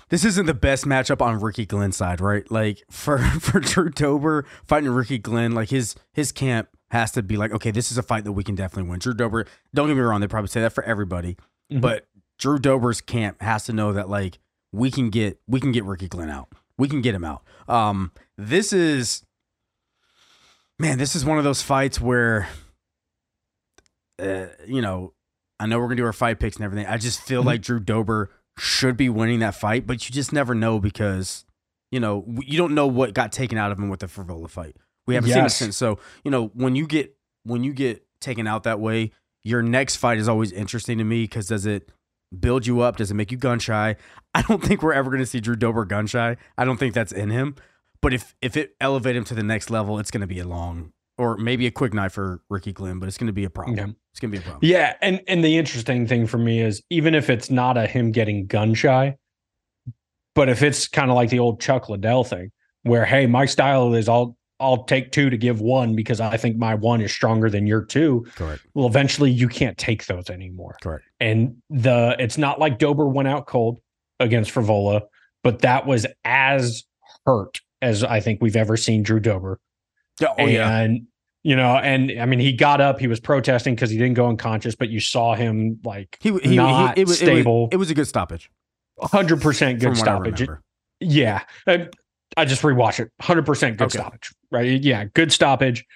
this isn't the best matchup on Ricky Glenn's side, right? Like for for Drew Dober fighting Ricky Glenn, like his his camp has to be like, okay, this is a fight that we can definitely win. Drew Dober, don't get me wrong, they probably say that for everybody, Mhm. but Drew Dober's camp has to know that like we can get we can get Ricky Glenn out. We can get him out. Um, this is man, this is one of those fights where uh, you know, I know we're gonna do our fight picks and everything. I just feel Mhm. like Drew Dober should be winning that fight, but you just never know because you know you don't know what got taken out of him with the Frivola fight. We haven't seen it since. So you know when you get when you get taken out that way, your next fight is always interesting to me because does it build you up? Does it make you gun shy? I don't think we're ever gonna see Drew Dober gun shy. I don't think that's in him. But if if it elevate him to the next level, it's gonna be a long or maybe a quick night for Ricky Glenn, but it's gonna be a problem. Yeah. It's gonna be a problem. Yeah, and and the interesting thing for me is even if it's not a him getting gun shy, but if it's kind of like the old Chuck Liddell thing, where hey, my style is I'll I'll take two to give one because I think my one is stronger than your two. Correct. Well, eventually you can't take those anymore. Correct. And the it's not like Dober went out cold against Frivola, but that was as hurt as I think we've ever seen Drew Dober. Yeah, Oh yeah. and you know, and I mean, he got up, he was protesting because he didn't go unconscious, but you saw him like He, he, not he it was stable. It was, it was a good stoppage. hundred percent good from what I stoppage. Yeah, I, I just rewatch it. Hundred percent good Okay. stoppage. Right? Yeah, good stoppage.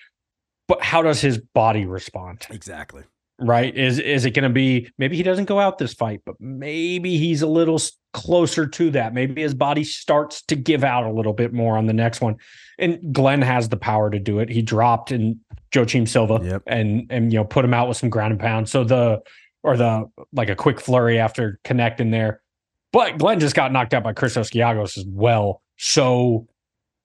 But how does his body respond? Exactly. Right? Is is it going to be maybe he doesn't go out this fight, but maybe he's a little closer to that. Maybe his body starts to give out a little bit more on the next one. And Glenn has the power to do it. He dropped in Joaquim Silva Yep. and and you know put him out with some ground and pound. So the or the like a quick flurry after connecting there. But Glenn just got knocked out by Christos Giagos as well. So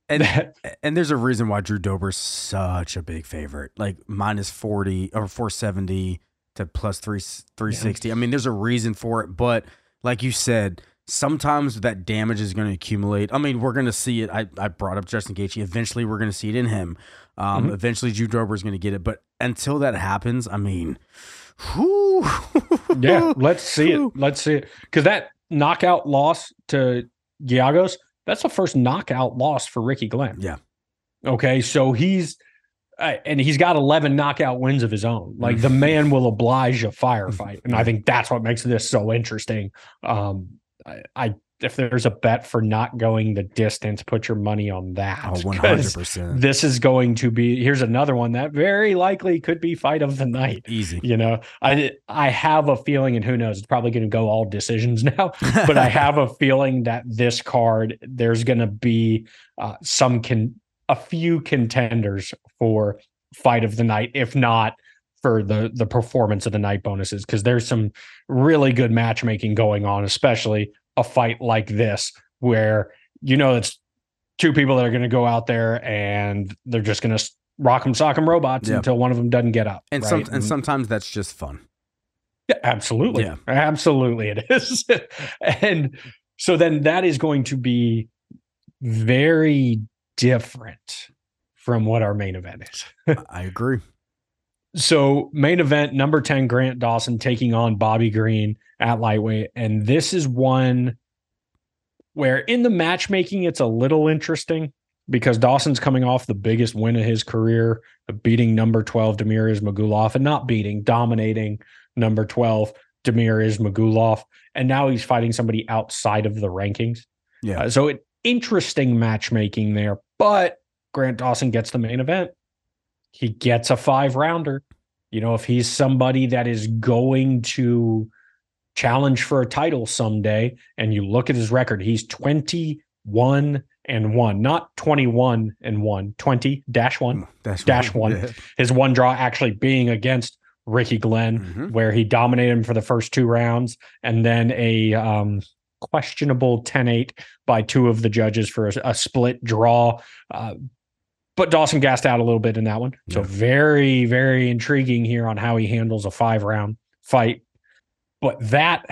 And that, and there's a reason why Drew Dober's such a big favorite. Like minus 40 or 470 to plus 3 360. I mean, there's a reason for it, but like you said, sometimes that damage is going to accumulate. I mean, we're going to see it. I, I brought up Justin Gaethje. Eventually, we're going to see it in him. Um, Mhm. Eventually, Drew Dober is going to get it. But until that happens, I mean, whew. yeah, let's see it. Let's see it. Because that knockout loss to Giagos, that's the first knockout loss for Ricky Glenn. Yeah. Okay. So he's, uh, and he's got 11 knockout wins of his own. Like the man will oblige a firefight. And I think that's what makes this so interesting. Um, I, I, if there's a bet for not going the distance, put your money on that. Oh, 'Cause 100%. This is going to be, here's another one that very likely could be fight of the night. Easy. You know, I I have a feeling, and who knows, it's probably going to go all decisions now. But I have a feeling that this card, there's going to be uh, some can a few contenders for fight of the night, if not for the the performance of the night bonuses, because there's some really good matchmaking going on, especially a fight like this where you know it's two people that are going to go out there and they're just going to rock 'em sock 'em robots until one of them doesn't get up. and right? some and sometimes that's just fun. Yeah, absolutely. Yeah. Absolutely it is. and so then that is going to be very different from what our main event is. I agree. So main event number 10 Grant Dawson taking on Bobby Green at lightweight and this is one where in the matchmaking it's a little interesting because Dawson's coming off the biggest win of his career, beating number 12 Demir Ismagulov and not beating, dominating number 12 Demir Ismagulov and now he's fighting somebody outside of the rankings. Yeah. Uh, so it, interesting matchmaking there, but Grant Dawson gets the main event. He gets a five rounder. You know, if he's somebody that is going to challenge for a title someday, and you look at his record, he's 21 and one, not 21 and one, 20 dash one. Dash Dash one. Yeah. His one draw actually being against Ricky Glenn Mhm. where he dominated him for the first two rounds and then a um, questionable 10-8 by two of the judges for a, a split draw uh, but dawson gassed out a little bit in that one so Yeah. very very intriguing here on how he handles a five round fight but that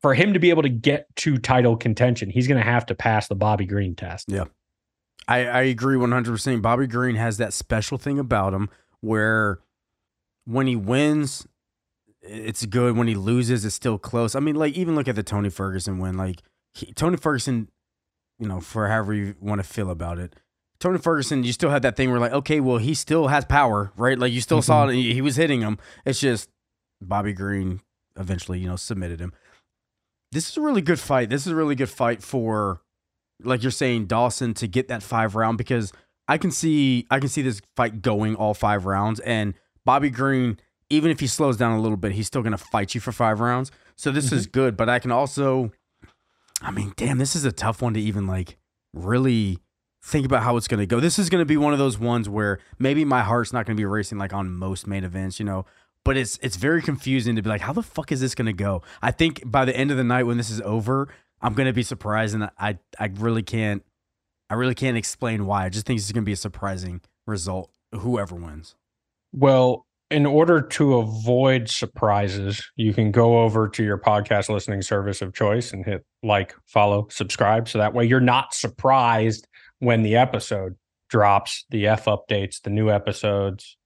for him to be able to get to title contention he's going to have to pass the bobby green test I, I agree 100%. Bobby Green has that special thing about him where when he wins, it's good. When he loses, it's still close. I mean, like, even look at the Tony Ferguson win. Like, he, Tony Ferguson, you know, for however you want to feel about it, Tony Ferguson, you still had that thing where, like, okay, well, he still has power, right? Like, you still saw mm-hmm. it. He, he was hitting him. It's just Bobby Green eventually, you know, submitted him. This is a really good fight. This is a really good fight for like you're saying Dawson to get that five round because I can see I can see this fight going all five rounds and Bobby Green even if he slows down a little bit he's still going to fight you for five rounds so this is mm-hmm. good but I can also I mean damn this is a tough one to even like really think about how it's going to go this is going to be one of those ones where maybe my heart's not going to be racing like on most main events you know but it's it's very confusing to be like how the fuck is this going to go I think by the end of the night when this is over I'm gonna be surprised, and I I really can't I really can't explain why. I just think it's gonna be a surprising result. Whoever wins. Well, in order to avoid surprises, you can go over to your podcast listening service of choice and hit like, follow, subscribe. So that way you're not surprised when the episode drops, the F updates, the new episodes.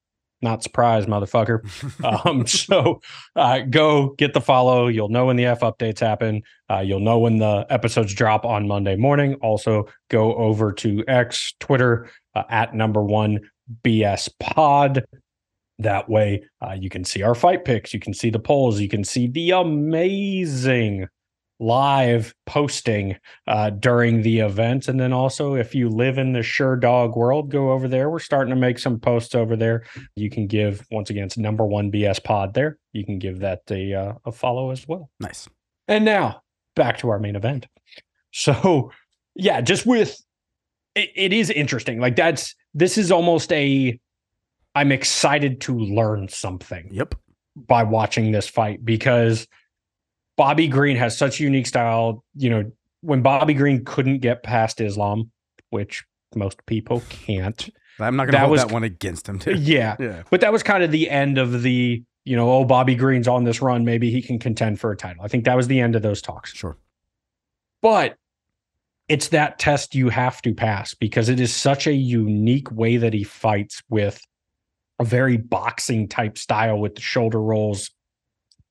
Not surprised, motherfucker. um, so uh, go get the follow. You'll know when the F updates happen. Uh, you'll know when the episodes drop on Monday morning. Also, go over to X, Twitter, uh, at number one BS pod. That way, uh, you can see our fight picks. You can see the polls. You can see the amazing live posting uh, during the event. And then also, if you live in the Sure Dog world, go over there. We're starting to make some posts over there. You can give, once again, it's number one BS pod there. You can give that a, uh, a follow as well. Nice. And now back to our main event. So, yeah, just with it, it is interesting. Like, that's this is almost a I'm excited to learn something Yep. by watching this fight because Bobby Green has such a unique style. You know, when Bobby Green couldn't get past Islam, which most people can't. I'm not going to hold was- that one against him, too. Yeah. Yeah. But that was kind of the end of the, you know, oh, Bobby Green's on this run. Maybe he can contend for a title. I think that was the end of those talks. Sure. But it's that test you have to pass because it is such a unique way that he fights with a very boxing type style with the shoulder rolls.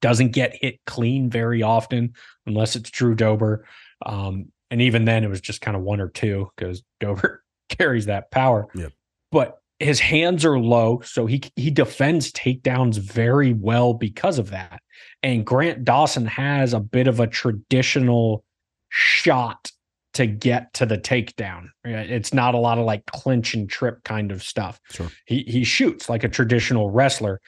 Doesn't get hit clean very often unless it's Drew Dober. Um, and even then, it was just kind of one or two because Dober carries that power. Yep. But his hands are low, so he he defends takedowns very well because of that. And Grant Dawson has a bit of a traditional shot to get to the takedown. It's not a lot of like clinch and trip kind of stuff. Sure. He he shoots like a traditional wrestler.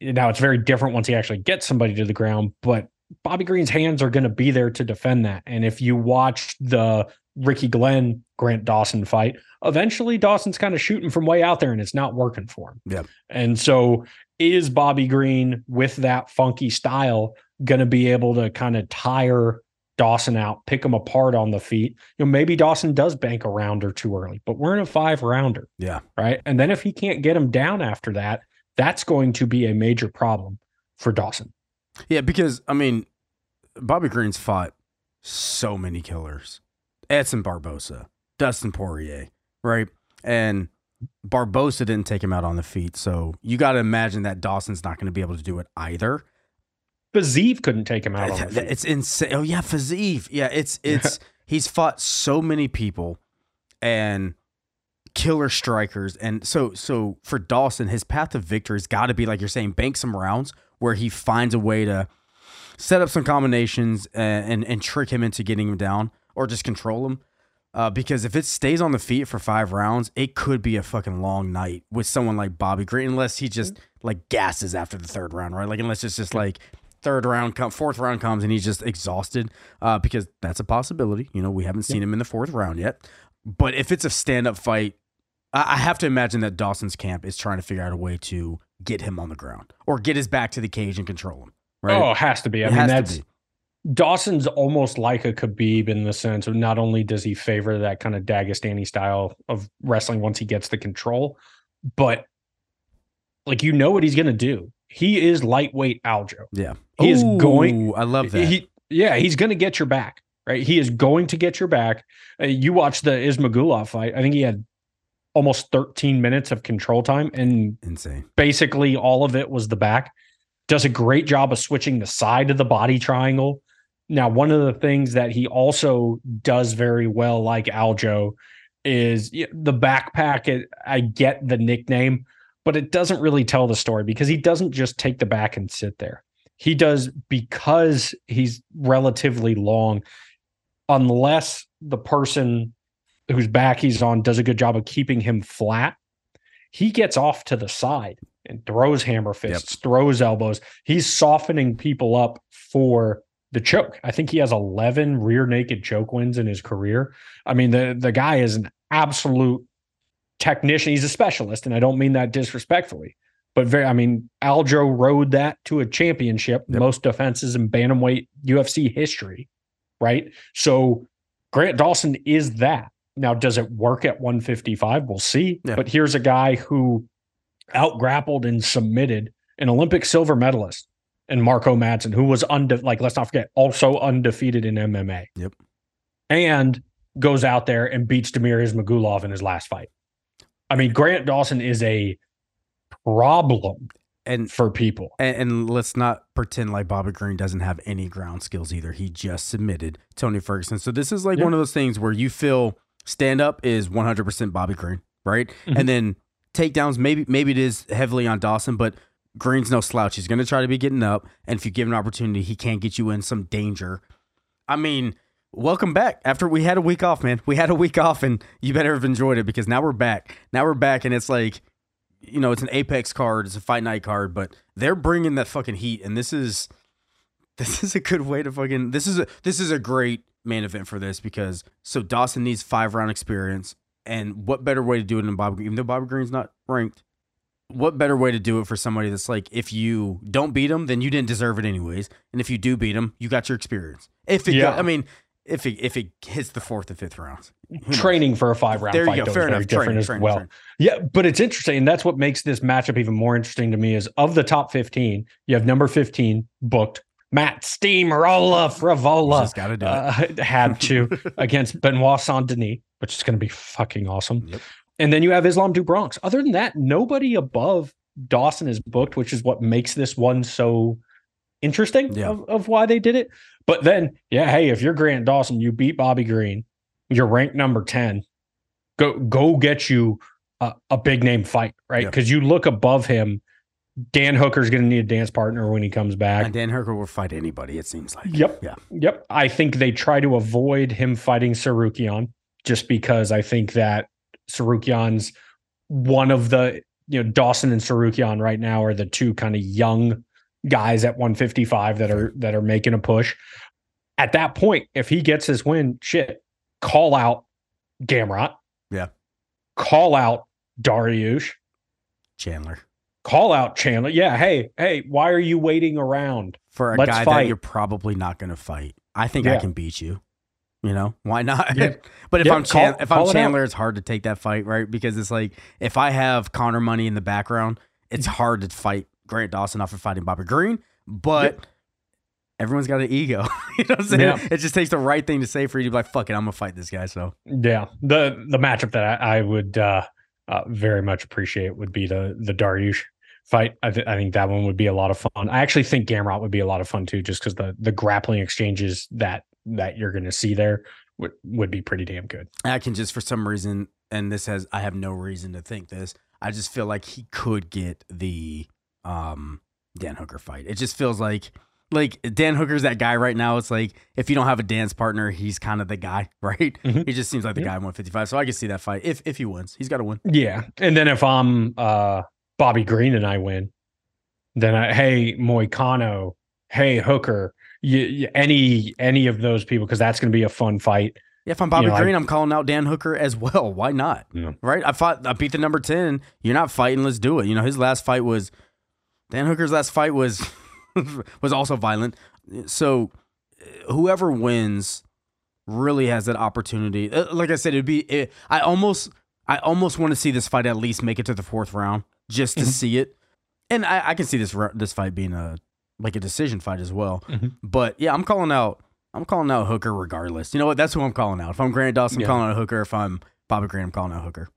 Now it's very different once he actually gets somebody to the ground, but Bobby Green's hands are going to be there to defend that. And if you watch the Ricky Glenn Grant Dawson fight, eventually Dawson's kind of shooting from way out there and it's not working for him. Yep. And so is Bobby Green with that funky style going to be able to kind of tire Dawson out, pick him apart on the feet? You know, maybe Dawson does bank a rounder too early, but we're in a five rounder, Yeah. right? And then if he can't get him down after that, that's going to be a major problem for Dawson. Yeah, because I mean, Bobby Green's fought so many killers. Edson Barbosa, Dustin Poirier, right? And Barbosa didn't take him out on the feet. So you got to imagine that Dawson's not going to be able to do it either. Fiziev couldn't take him out on the feet. It's insane. Oh yeah, Fiziev. Yeah, it's it's he's fought so many people and killer strikers. And so so for Dawson, his path to victory's got to be like you're saying, bank some rounds where he finds a way to set up some combinations and and, and trick him into getting him down or just control him. Uh, because if it stays on the feet for five rounds, it could be a fucking long night with someone like Bobby Green, unless he just like gasses after the third round, right? Like unless it's just like third round, come fourth round comes and he's just exhausted. Uh, because that's a possibility. You know, we haven't seen him in the fourth round yet. But if it's a stand up fight, I, have to imagine that Dawson's camp is trying to figure out a way to get him on the ground or get his back to the cage and control him. Right? Oh, it has to be. I It mean, that's. Dawson's almost like a Khabib in the sense of not only does he favor that kind of Dagestani style of wrestling once he gets the control, but like you know what he's going to do. He is lightweight Aljo. Yeah. He is going- I love that. He, yeah, he's going to get your back, right? He is going to get your back. Uh, you watch the Ismagulov fight. I think he had almost 13 minutes of control time, and Insane. basically all of it was the back. Does a great job of switching the side of the body triangle. Now, one of the things that he also does very well, like Aljo, is the backpack. It, I get the nickname, but it doesn't really tell the story because he doesn't just take the back and sit there. He does because he's relatively long, unless the person whose back he's on does a good job of keeping him flat. He gets off to the side and throws hammer fists, throws elbows. He's softening people up for the choke. I think he has 11 rear naked choke wins in his career. I mean, the the guy is an absolute technician. He's a specialist, and I don't mean that disrespectfully. But very, I mean, Aljo rode that to a championship, Yep. most defenses in bantamweight UFC history, right? So Grant Dawson is that. Now, does it work at 155? We'll see. Yeah. But here's a guy who out grappled and submitted an Olympic silver medalist and Mark O. Madsen, who was unde- like, let's not forget, also undefeated in MMA. Yep. And goes out there and beats Demir Ismagulov in his last fight. I mean, Grant Dawson is a problem And for people. And, and let's not pretend like Bobby Green doesn't have any ground skills either. He just submitted Tony Ferguson. So this is like Yeah. one of those things where you feel stand up is 100% Bobby Green, right? Mhm. And then takedowns, maybe maybe it is heavily on Dawson, but Green's no slouch. He's going to try to be getting up. And if you give him an opportunity, he can't get you in some danger. I mean, welcome back. After we had a week off, man. We had a week off, and you better have enjoyed it because now we're back. Now we're back, and it's like, you know, it's an Apex card, it's a Fight Night card, but they're bringing that fucking heat, and this is this is a good way to fucking this is a this is a great main event for this because so Dawson needs five round experience, and what better way to do it than Bobby Green? Even though Bobby Green's not ranked, what better way to do it for somebody that's like, if you don't beat them, then you didn't deserve it anyways, and if you do beat them, you got your experience. If it, Yeah. go- I mean, if it if it hits the fourth and fifth rounds. Training for a five round There fight you go. Fair enough. different Training, as training, well. training. Yeah, but it's interesting, and that's what makes this matchup even more interesting to me. Is of the top fifteen, you have number fifteen booked Matt Steamrolla Frivola Just got to do it. uh, had to against Benoit Saint Denis, which is going to be fucking awesome. Yep. And then you have Islam Du Bronx. Other than that, nobody above Dawson is booked, which is what makes this one so interesting Yeah. of, of why they did it. But then, yeah, hey, if you're Grant Dawson, you beat Bobby Green, you're ranked number 10. Go go get you a, a big name fight, right? Yeah. Because you look above him. Dan Hooker's going to need a dance partner when he comes back. and Dan Hooker will fight anybody. It seems like. Yep. Yeah. Yep. I think they try to avoid him fighting Tsarukyan just because I think that Tsarukyan's one of the, you know, Dawson and Tsarukyan right now are the two kind of young guys at 155 that are that are making a push. At that point, if he gets his win, shit, call out Gamrot. Yeah. Call out Dariush. Chandler Call out Chandler. Yeah. Hey, hey, why are you waiting around? for a Let's guy fight. that you're probably not going to fight. I think I can beat you. You know why not? Yeah. but if Yeah, I'm Chan- call- if I'm it. Chandler, it's hard to take that fight, right? Because it's like if I have Conor money in the background, it's hard to fight Grant Dawson off of fighting Bobby Green. But everyone's got an ego. you know what I'm saying? Yeah. It just takes the right thing to say for you to be like, "Fuck it, I'm gonna fight this guy." So Yeah, the the matchup that I, I would uh, uh, very much appreciate would be the the Dariush fight. I, th- I think that one would be a lot of fun. I actually think Gamrot would be a lot of fun too, just because the the grappling exchanges that that you're going to see there would would be pretty damn good. I can just for some reason, and this has I have no reason to think this. I just feel like he could get the um Dan Hooker fight. It just feels like like Dan Hooker's that guy right now. It's like if you don't have a dance partner, he's kind of the guy, right? Mhm. He just seems like the Yeah. guy at 155. So I can see that fight if if he wins. He's got to win. Yeah, and then if I'm uh, Bobby Green and I win, then I hey Moicano, hey Hooker, you, you, any any of those people because that's going to be a fun fight. Yeah, if I'm Bobby know, Green, I'm calling out Dan Hooker as well. Why not? Yeah. Right? I fought. I beat the number ten. You're not fighting. Let's do it. You know, his last fight was Dan Hooker's last fight was was also violent. So whoever wins really has that opportunity. Uh, Like I said, it'd be. It, I almost, I almost want to see this fight at least make it to the fourth round just to Mhm. see it. And I, I can see this this fight being a like a decision fight as well. Mhm. But yeah, I'm calling out. I'm calling out Hooker regardless. You know what? That's who I'm calling out. If I'm Grant Dawson, I'm Yeah. calling out Hooker. If I'm Bobby Green, I'm calling out Hooker.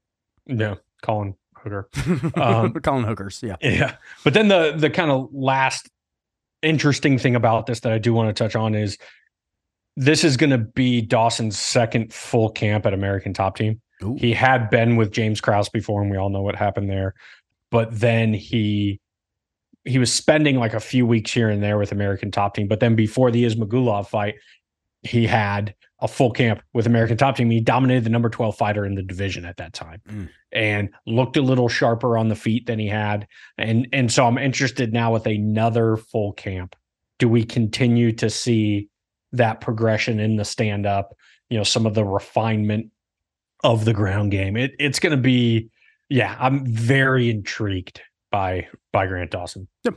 Yeah, calling Hooker. Um, calling hookers. Yeah. Yeah. But then the the kind of last interesting thing about this that I do want to touch on is this is going to be Dawson's second full camp at American Top Team. Ooh. He had been with James Krause before, and we all know what happened there. But then he he was spending like a few weeks here and there with American Top Team. But then before the Ismagulov fight, he had a full camp with American Top Team. He dominated the number 12 fighter in the division at that time Mm. and looked a little sharper on the feet than he had. And and so I'm interested now with another full camp. Do we continue to see that progression in the stand up, you know, some of the refinement of the ground game? It, it's going to be yeah, I'm very intrigued by by Grant Dawson. Yep.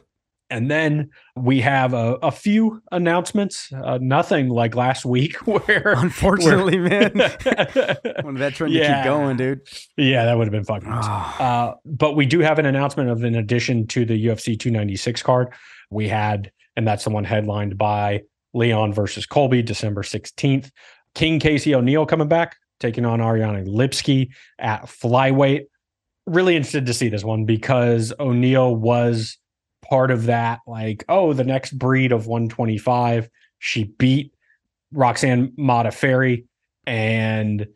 And then we have a, a few announcements. Uh, nothing like last week where Unfortunately, man. Wanted that trend Yeah. keep going, dude. yeah, that would have been fucking awesome. Ah. Uh, but we do have an announcement of an addition to the UFC 296 card. We had, and that's the one headlined by Leon versus Colby, December 16th. King Casey O'Neill coming back, taking on Ariane Lipski at flyweight. Really interested to see this one because O'Neill was part of that, like, oh, the next breed of 125. She beat Roxanne Modafferi and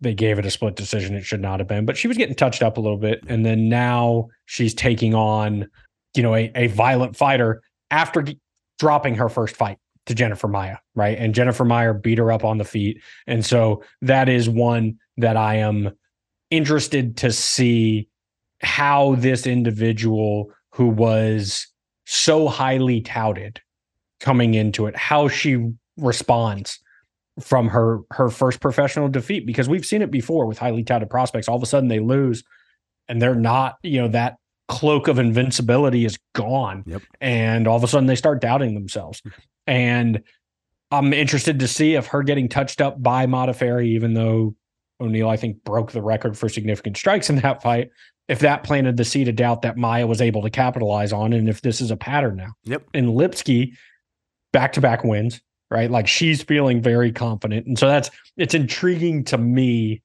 they gave it a split decision. It should not have been, but she was getting touched up a little bit. And then now she's taking on, you know, a, a violent fighter after g- dropping her first fight to Jennifer Maia, right? And Jennifer Maia beat her up on the feet. And so that is one that I am interested to see how this individual who was so highly touted coming into it, how she responds from her her first professional defeat because we've seen it before with highly touted prospects all of a sudden they lose and they're not you know that cloak of invincibility is gone. Yep. And all of a sudden they start doubting themselves. and I'm interested to see if her getting touched up by Modafferi, even though O'Neill, I think, broke the record for significant strikes in that fight, if that planted the seed of doubt that Maia was able to capitalize on, and if this is a pattern now. Yep. And Lipski, back to back wins, right? Like she's feeling very confident. And so that's it's intriguing to me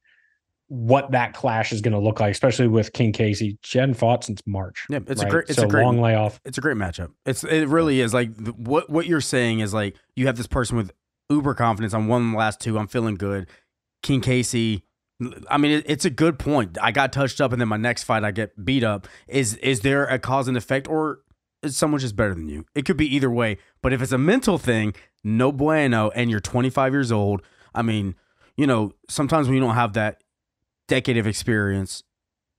what that clash is going to look like, especially with King Casey. She hadn't fought since March. Yeah, it's right? a great. It's so a great long layoff. It's a great matchup. It's it really is like what what you're saying is like you have this person with uber confidence on one last two. I'm feeling good. King Casey. I mean, it's a good point. I got touched up, and then my next fight I get beat up. Is is there a cause and effect, or is someone just better than you? It could be either way. But if it's a mental thing, no bueno, and you're 25 years old. I mean, you know, sometimes when you don't have that decade of experience,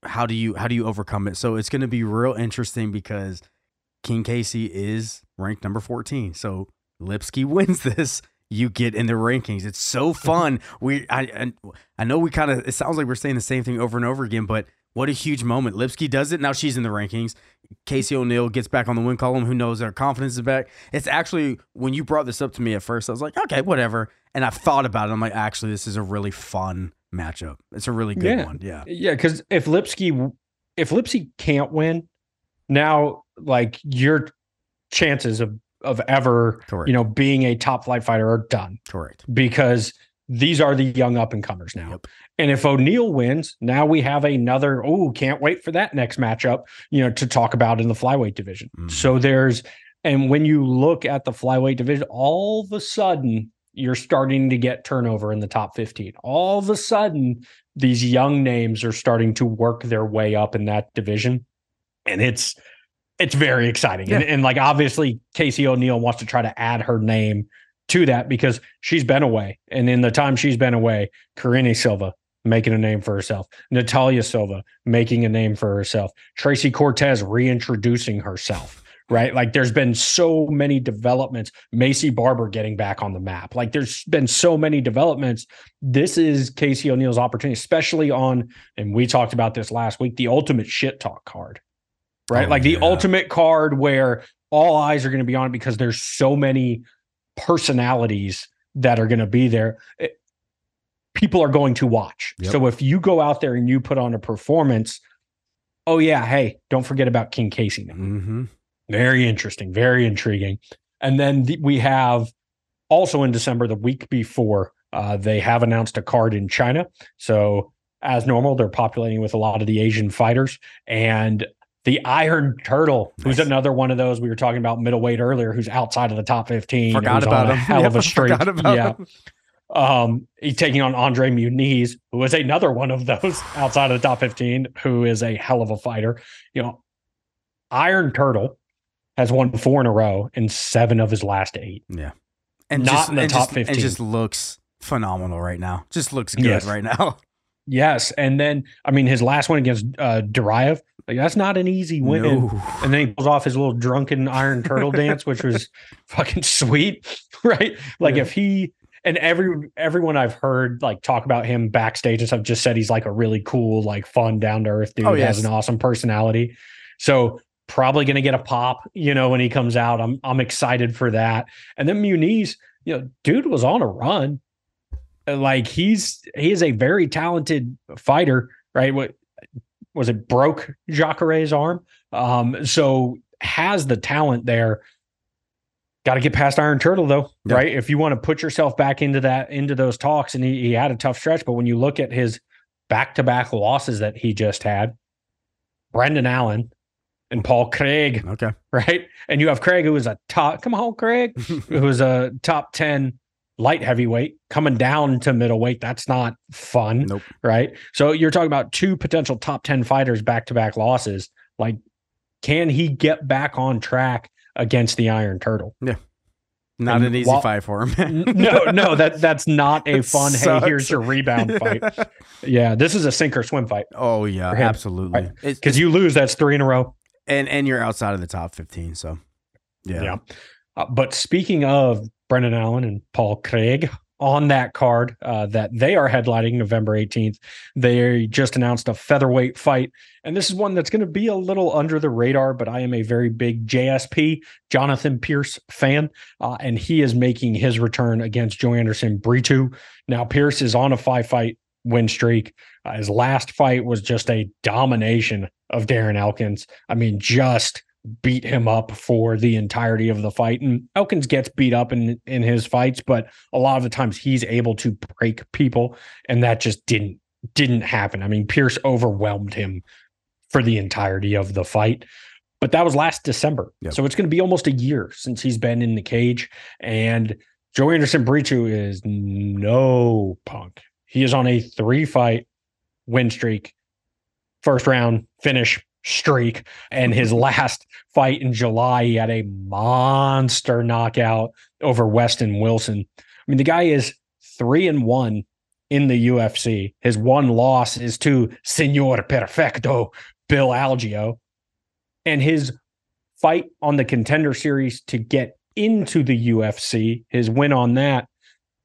how do you how do you overcome it? So it's going to be real interesting because King Casey is ranked number 14. So Lipski wins this, you get in the rankings. It's so fun. we I I, I know we kind of it sounds like we're saying the same thing over and over again, but what a huge moment. Lipski does it. Now she's in the rankings. Casey O'Neill gets back on the win column. Who knows? Her confidence is back. It's actually, when you brought this up to me at first, I was like, okay, whatever. And I've thought about it. I'm like, actually, this is a really fun matchup. It's a really good Yeah. one. Yeah. Yeah, because if Lipski, if Lipski can't win, now like your chances of of ever Correct. you know being a top flight fighter are done Correct. because these are the young up and comers now. Yep. And if O'Neill wins, now we have another. Oh, can't wait for that next matchup. You know, to talk about in the flyweight division. Mhm. So there's, and when you look at the flyweight division, all of a sudden you're starting to get turnover in the top 15. All of a sudden, these young names are starting to work their way up in that division, and it's it's very exciting. And, Yeah. and like obviously, Casey O'Neill wants to try to add her name to that because she's been away. And in the time she's been away, Karine Silva making a name for herself, Natalia Silva making a name for herself, Tracy Cortez reintroducing herself. Right. Like there's been so many developments. Maycee Barber getting back on the map. Like there's been so many developments. This is Casey O'Neill's opportunity, especially on, and we talked about this last week, the ultimate shit talk card. Right. Oh, like the yeah. ultimate card where all eyes are going to be on it because there's so many personalities that are going to be there. It- people are going to watch. Yep. So if you go out there and you put on a performance, oh yeah, hey, don't forget about King Casey now. Mm-hmm. Very interesting, very intriguing. And then the, we have also in December, the week before, uh, they have announced a card in China. So as normal, they're populating with a lot of the Asian fighters and the Iron Turtle, who's Nice. another one of those we were talking about middleweight earlier, who's outside of the top fifteen. Forgot about a him. Hell of a streak. Yeah. him. Um, he's taking on Andre Muniz, who is another one of those outside of the top 15, who is a hell of a fighter. You know, Iron Turtle has won four in a row in seven of his last eight. Yeah. And Not just, in the and top just, And 15. just looks phenomenal right now. Just looks good Yes. right now. Yes. And then, I mean, his last one against uh Duraev, like that's not an easy win. No. And then he pulls off his little drunken Iron Turtle dance, which was fucking sweet, right? Like Yeah. if he and every everyone I've heard like talk about him backstage and stuff just said he's like a really cool, like fun, down to earth dude. Oh, has an awesome personality. So probably gonna get a pop, you know, when he comes out. I'm I'm excited for that. And then Muniz, you know, dude was on a run. Like he's he is a very talented fighter, right? What was it broke Jacare's arm? Um, so has the talent there. Got to get past Iron Turtle though, Yeah. right? If you want to put yourself back into that into those talks, and he, he had a tough stretch, but when you look at his back to back losses that he just had, Brendan Allen and Paul Craig, Okay. right? And you have Craig who was a top. Come on, Craig, who was a top ten light heavyweight coming down to middleweight. That's not fun nope. right? So you're talking about two potential top 10 fighters back to back losses. Like, can he get back on track against the Iron Turtle? Yeah. Not And an easy while- fight for him. No, no, that that's not a fun. Hey, here's your rebound fight. Yeah, this is a sink or swim fight Oh yeah, absolutely. Right. Because you lose, that's three in a row. and and you're outside of the top 15 so yeah, Yeah. Uh, but speaking of Brendan Allen and Paul Craig, on that card uh, that they are headlining November 18th. They just announced a featherweight fight. And this is one that's going to be a little under the radar, but I am a very big JSP, Jonathan Pearce fan. Uh, and he is making his return against Joanderson Brito. Now, Pierce is on a five fight win streak. Uh, his last fight was just a domination of Darren Elkins. I mean, just beat him up for the entirety of the fight. And Elkins gets beat up in in his fights, but a lot of the times he's able to break people, and that just didn't didn't happen. I mean, Pearce overwhelmed him for the entirety of the fight. But that was last December. Yep. So it's going to be almost a year since he's been in the cage. And Joanderson Brito is no punk. He is on a three fight win streak, first round finish streak. And his mm-hmm. last fight in July, he had a monster knockout over Weston Wilson. I mean, the guy is three and one in the UFC. His one loss is to Senor Perfecto, Bill Algeo. And his fight on the contender series to get into the UFC, his win on that,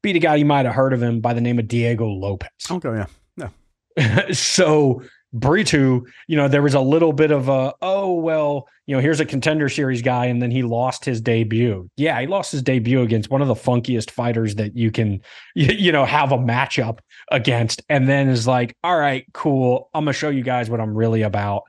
beat a guy you might have heard of him by the name of Diego Lopes. Okay, yeah. Yeah. so Brito, you know, there was a little bit of a, oh, well, you know, here's a contender series guy, and then he lost his debut. Yeah, he lost his debut against one of the funkiest fighters that you can, you, know, have a matchup against. And then is like, all right, cool. I'm going to show you guys what I'm really about.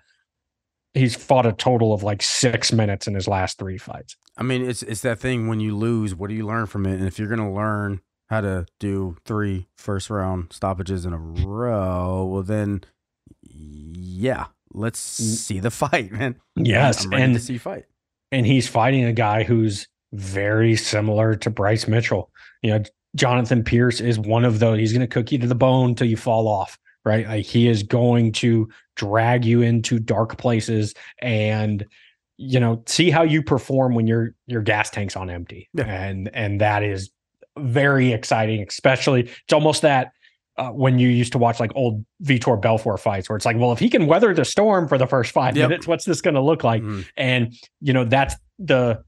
He's fought a total of like six minutes in his last three fights. I mean, it's it's that thing when you lose, what do you learn from it? And if you're gonna learn how to do three first round stoppages in a row, well then yeah, let's mm. see the fight, man. Yes, and to see fight. And he's fighting a guy who's very similar to Bryce Mitchell. You know, Jonathan Pearce is one of those. He's going to cook you to the bone till you fall off, right? Like he is going to drag you into dark places and you know see how you perform when your your gas tank's on empty. Yeah. And and that is very exciting, especially it's almost that uh, when you used to watch like old Vitor Belfort fights, where it's like, well, if he can weather the storm for the first five yep. minutes, what's this going to look like? Mm-hmm. And you know, that's the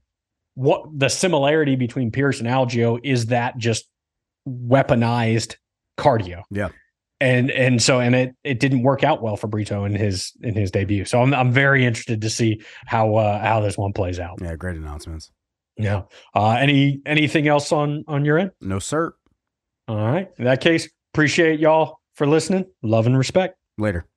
what the similarity between Pearce and Algeo is that just weaponized cardio. Yeah. And and so and it it didn't work out well for Brito in his in his debut. So I'm I'm very interested to see how uh how this one plays out. Yeah, great announcements. Yeah. Uh any anything else on on your end? No, sir. All right. In that case, Appreciate y'all for listening. Love and respect. Later.